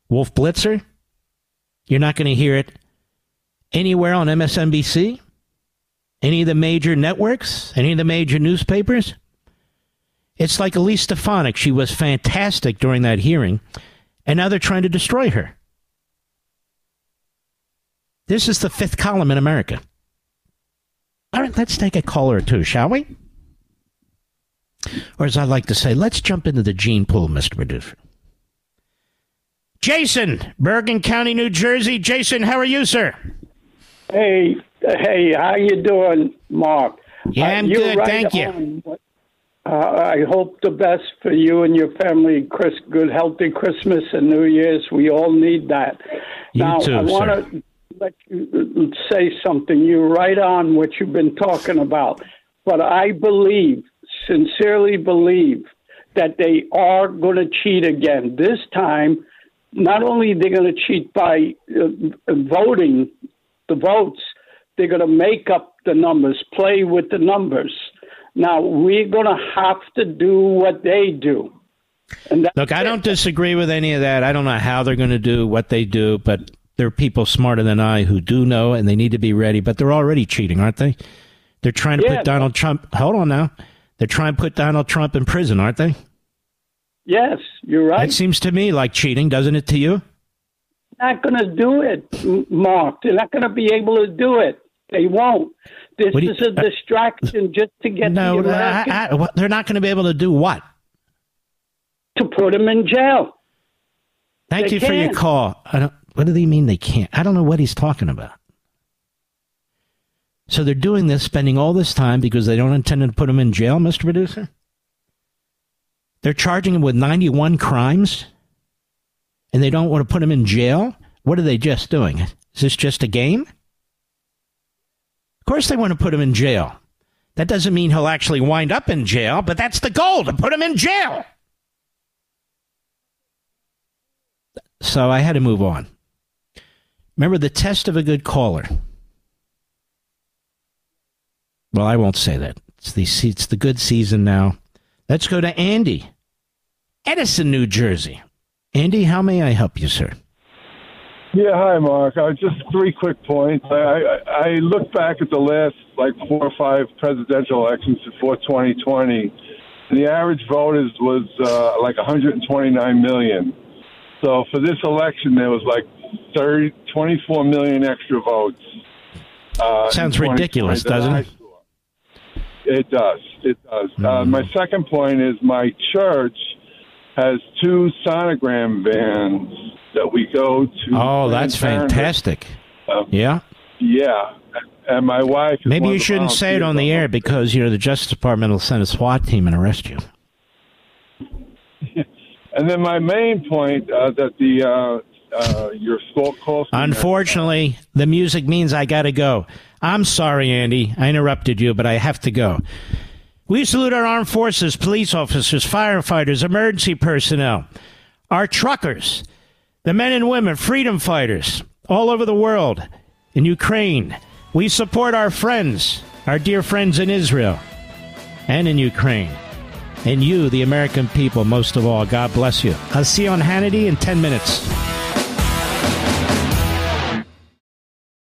Wolf Blitzer. You're not going to hear it anywhere on MSNBC. Any of the major networks? Any of the major newspapers? It's like Elise Stefanik. She was fantastic during that hearing, and now they're trying to destroy her. This is the fifth column in America. All right, let's take a caller or two, shall we? Or as I like to say, let's jump into the gene pool, Mr. Producer. Jason, Bergen County, New Jersey. Jason, how are you, sir? Hey, hey, how you doing, Mark? Yeah, I'm uh, good, right thank you. Uh, I hope the best for you and your family. Chris, good, healthy Christmas and New Year's. We all need that. You now, too, I want to let you say something. You're right on what you've been talking about, but I believe, sincerely believe, that they are going to cheat again. This time, not only they're going to cheat by uh, voting the votes, they're going to make up the numbers, play with the numbers. Now we're going to have to do what they do. And Look, I don't disagree with any of that. I don't know how they're going to do what they do, but there are people smarter than I who do know, and they need to be ready. But they're already cheating, aren't they? They're trying to Yeah. put Donald Trump. Hold on now. They're trying to put Donald Trump in prison, aren't they? Yes, you're right. It seems to me like cheating, doesn't it to you? Not going to do it, Mark. They're not going to be able to do it. They won't. This you- is a uh, distraction just to get No, the I- Americans I- what- they're not going to be able to do what? to put them in jail. Thank They you for your call. I don't, what do they mean they can't? I don't know what he's talking about. So they're doing this, spending all this time because they don't intend to put him in jail, Mr. Producer? They're charging him with 91 crimes and they don't want to put him in jail? What are they just doing? Is this just a game? Of course they want to put him in jail. That doesn't mean he'll actually wind up in jail, but that's the goal to put him in jail. So I had to move on. Remember the test of a good caller. Well, I won't say that. It's the it's the good season now. Let's go to Andy, Edison, New Jersey. Andy, how may I help you, sir? Yeah, hi, Mark. Uh, just three quick points. I, I, I look back at the last like four or five presidential elections before 2020. And the average vote is, was uh, like 129 million. So for this election, there was like 30, 24 million extra votes. Uh, Sounds ridiculous, doesn't it? It does. It does. Uh, Hmm. my second point is my church has two sonogram vans that we go to. Oh, that's fantastic. Yeah. Yeah, and my wife. Is Maybe you shouldn't say it on the air because you know the Justice Department will send a SWAT team and arrest you. And then my main point uh, that the uh, uh, your call call. Unfortunately, the music means I got to go. I'm sorry, Andy. I interrupted you, but I have to go. We salute our armed forces, police officers, firefighters, emergency personnel, our truckers, the men and women, freedom fighters all over the world, in Ukraine. We support our friends, our dear friends in Israel and in Ukraine. And you, the American people, most of all, God bless you. I'll see you on Hannity in 10 minutes.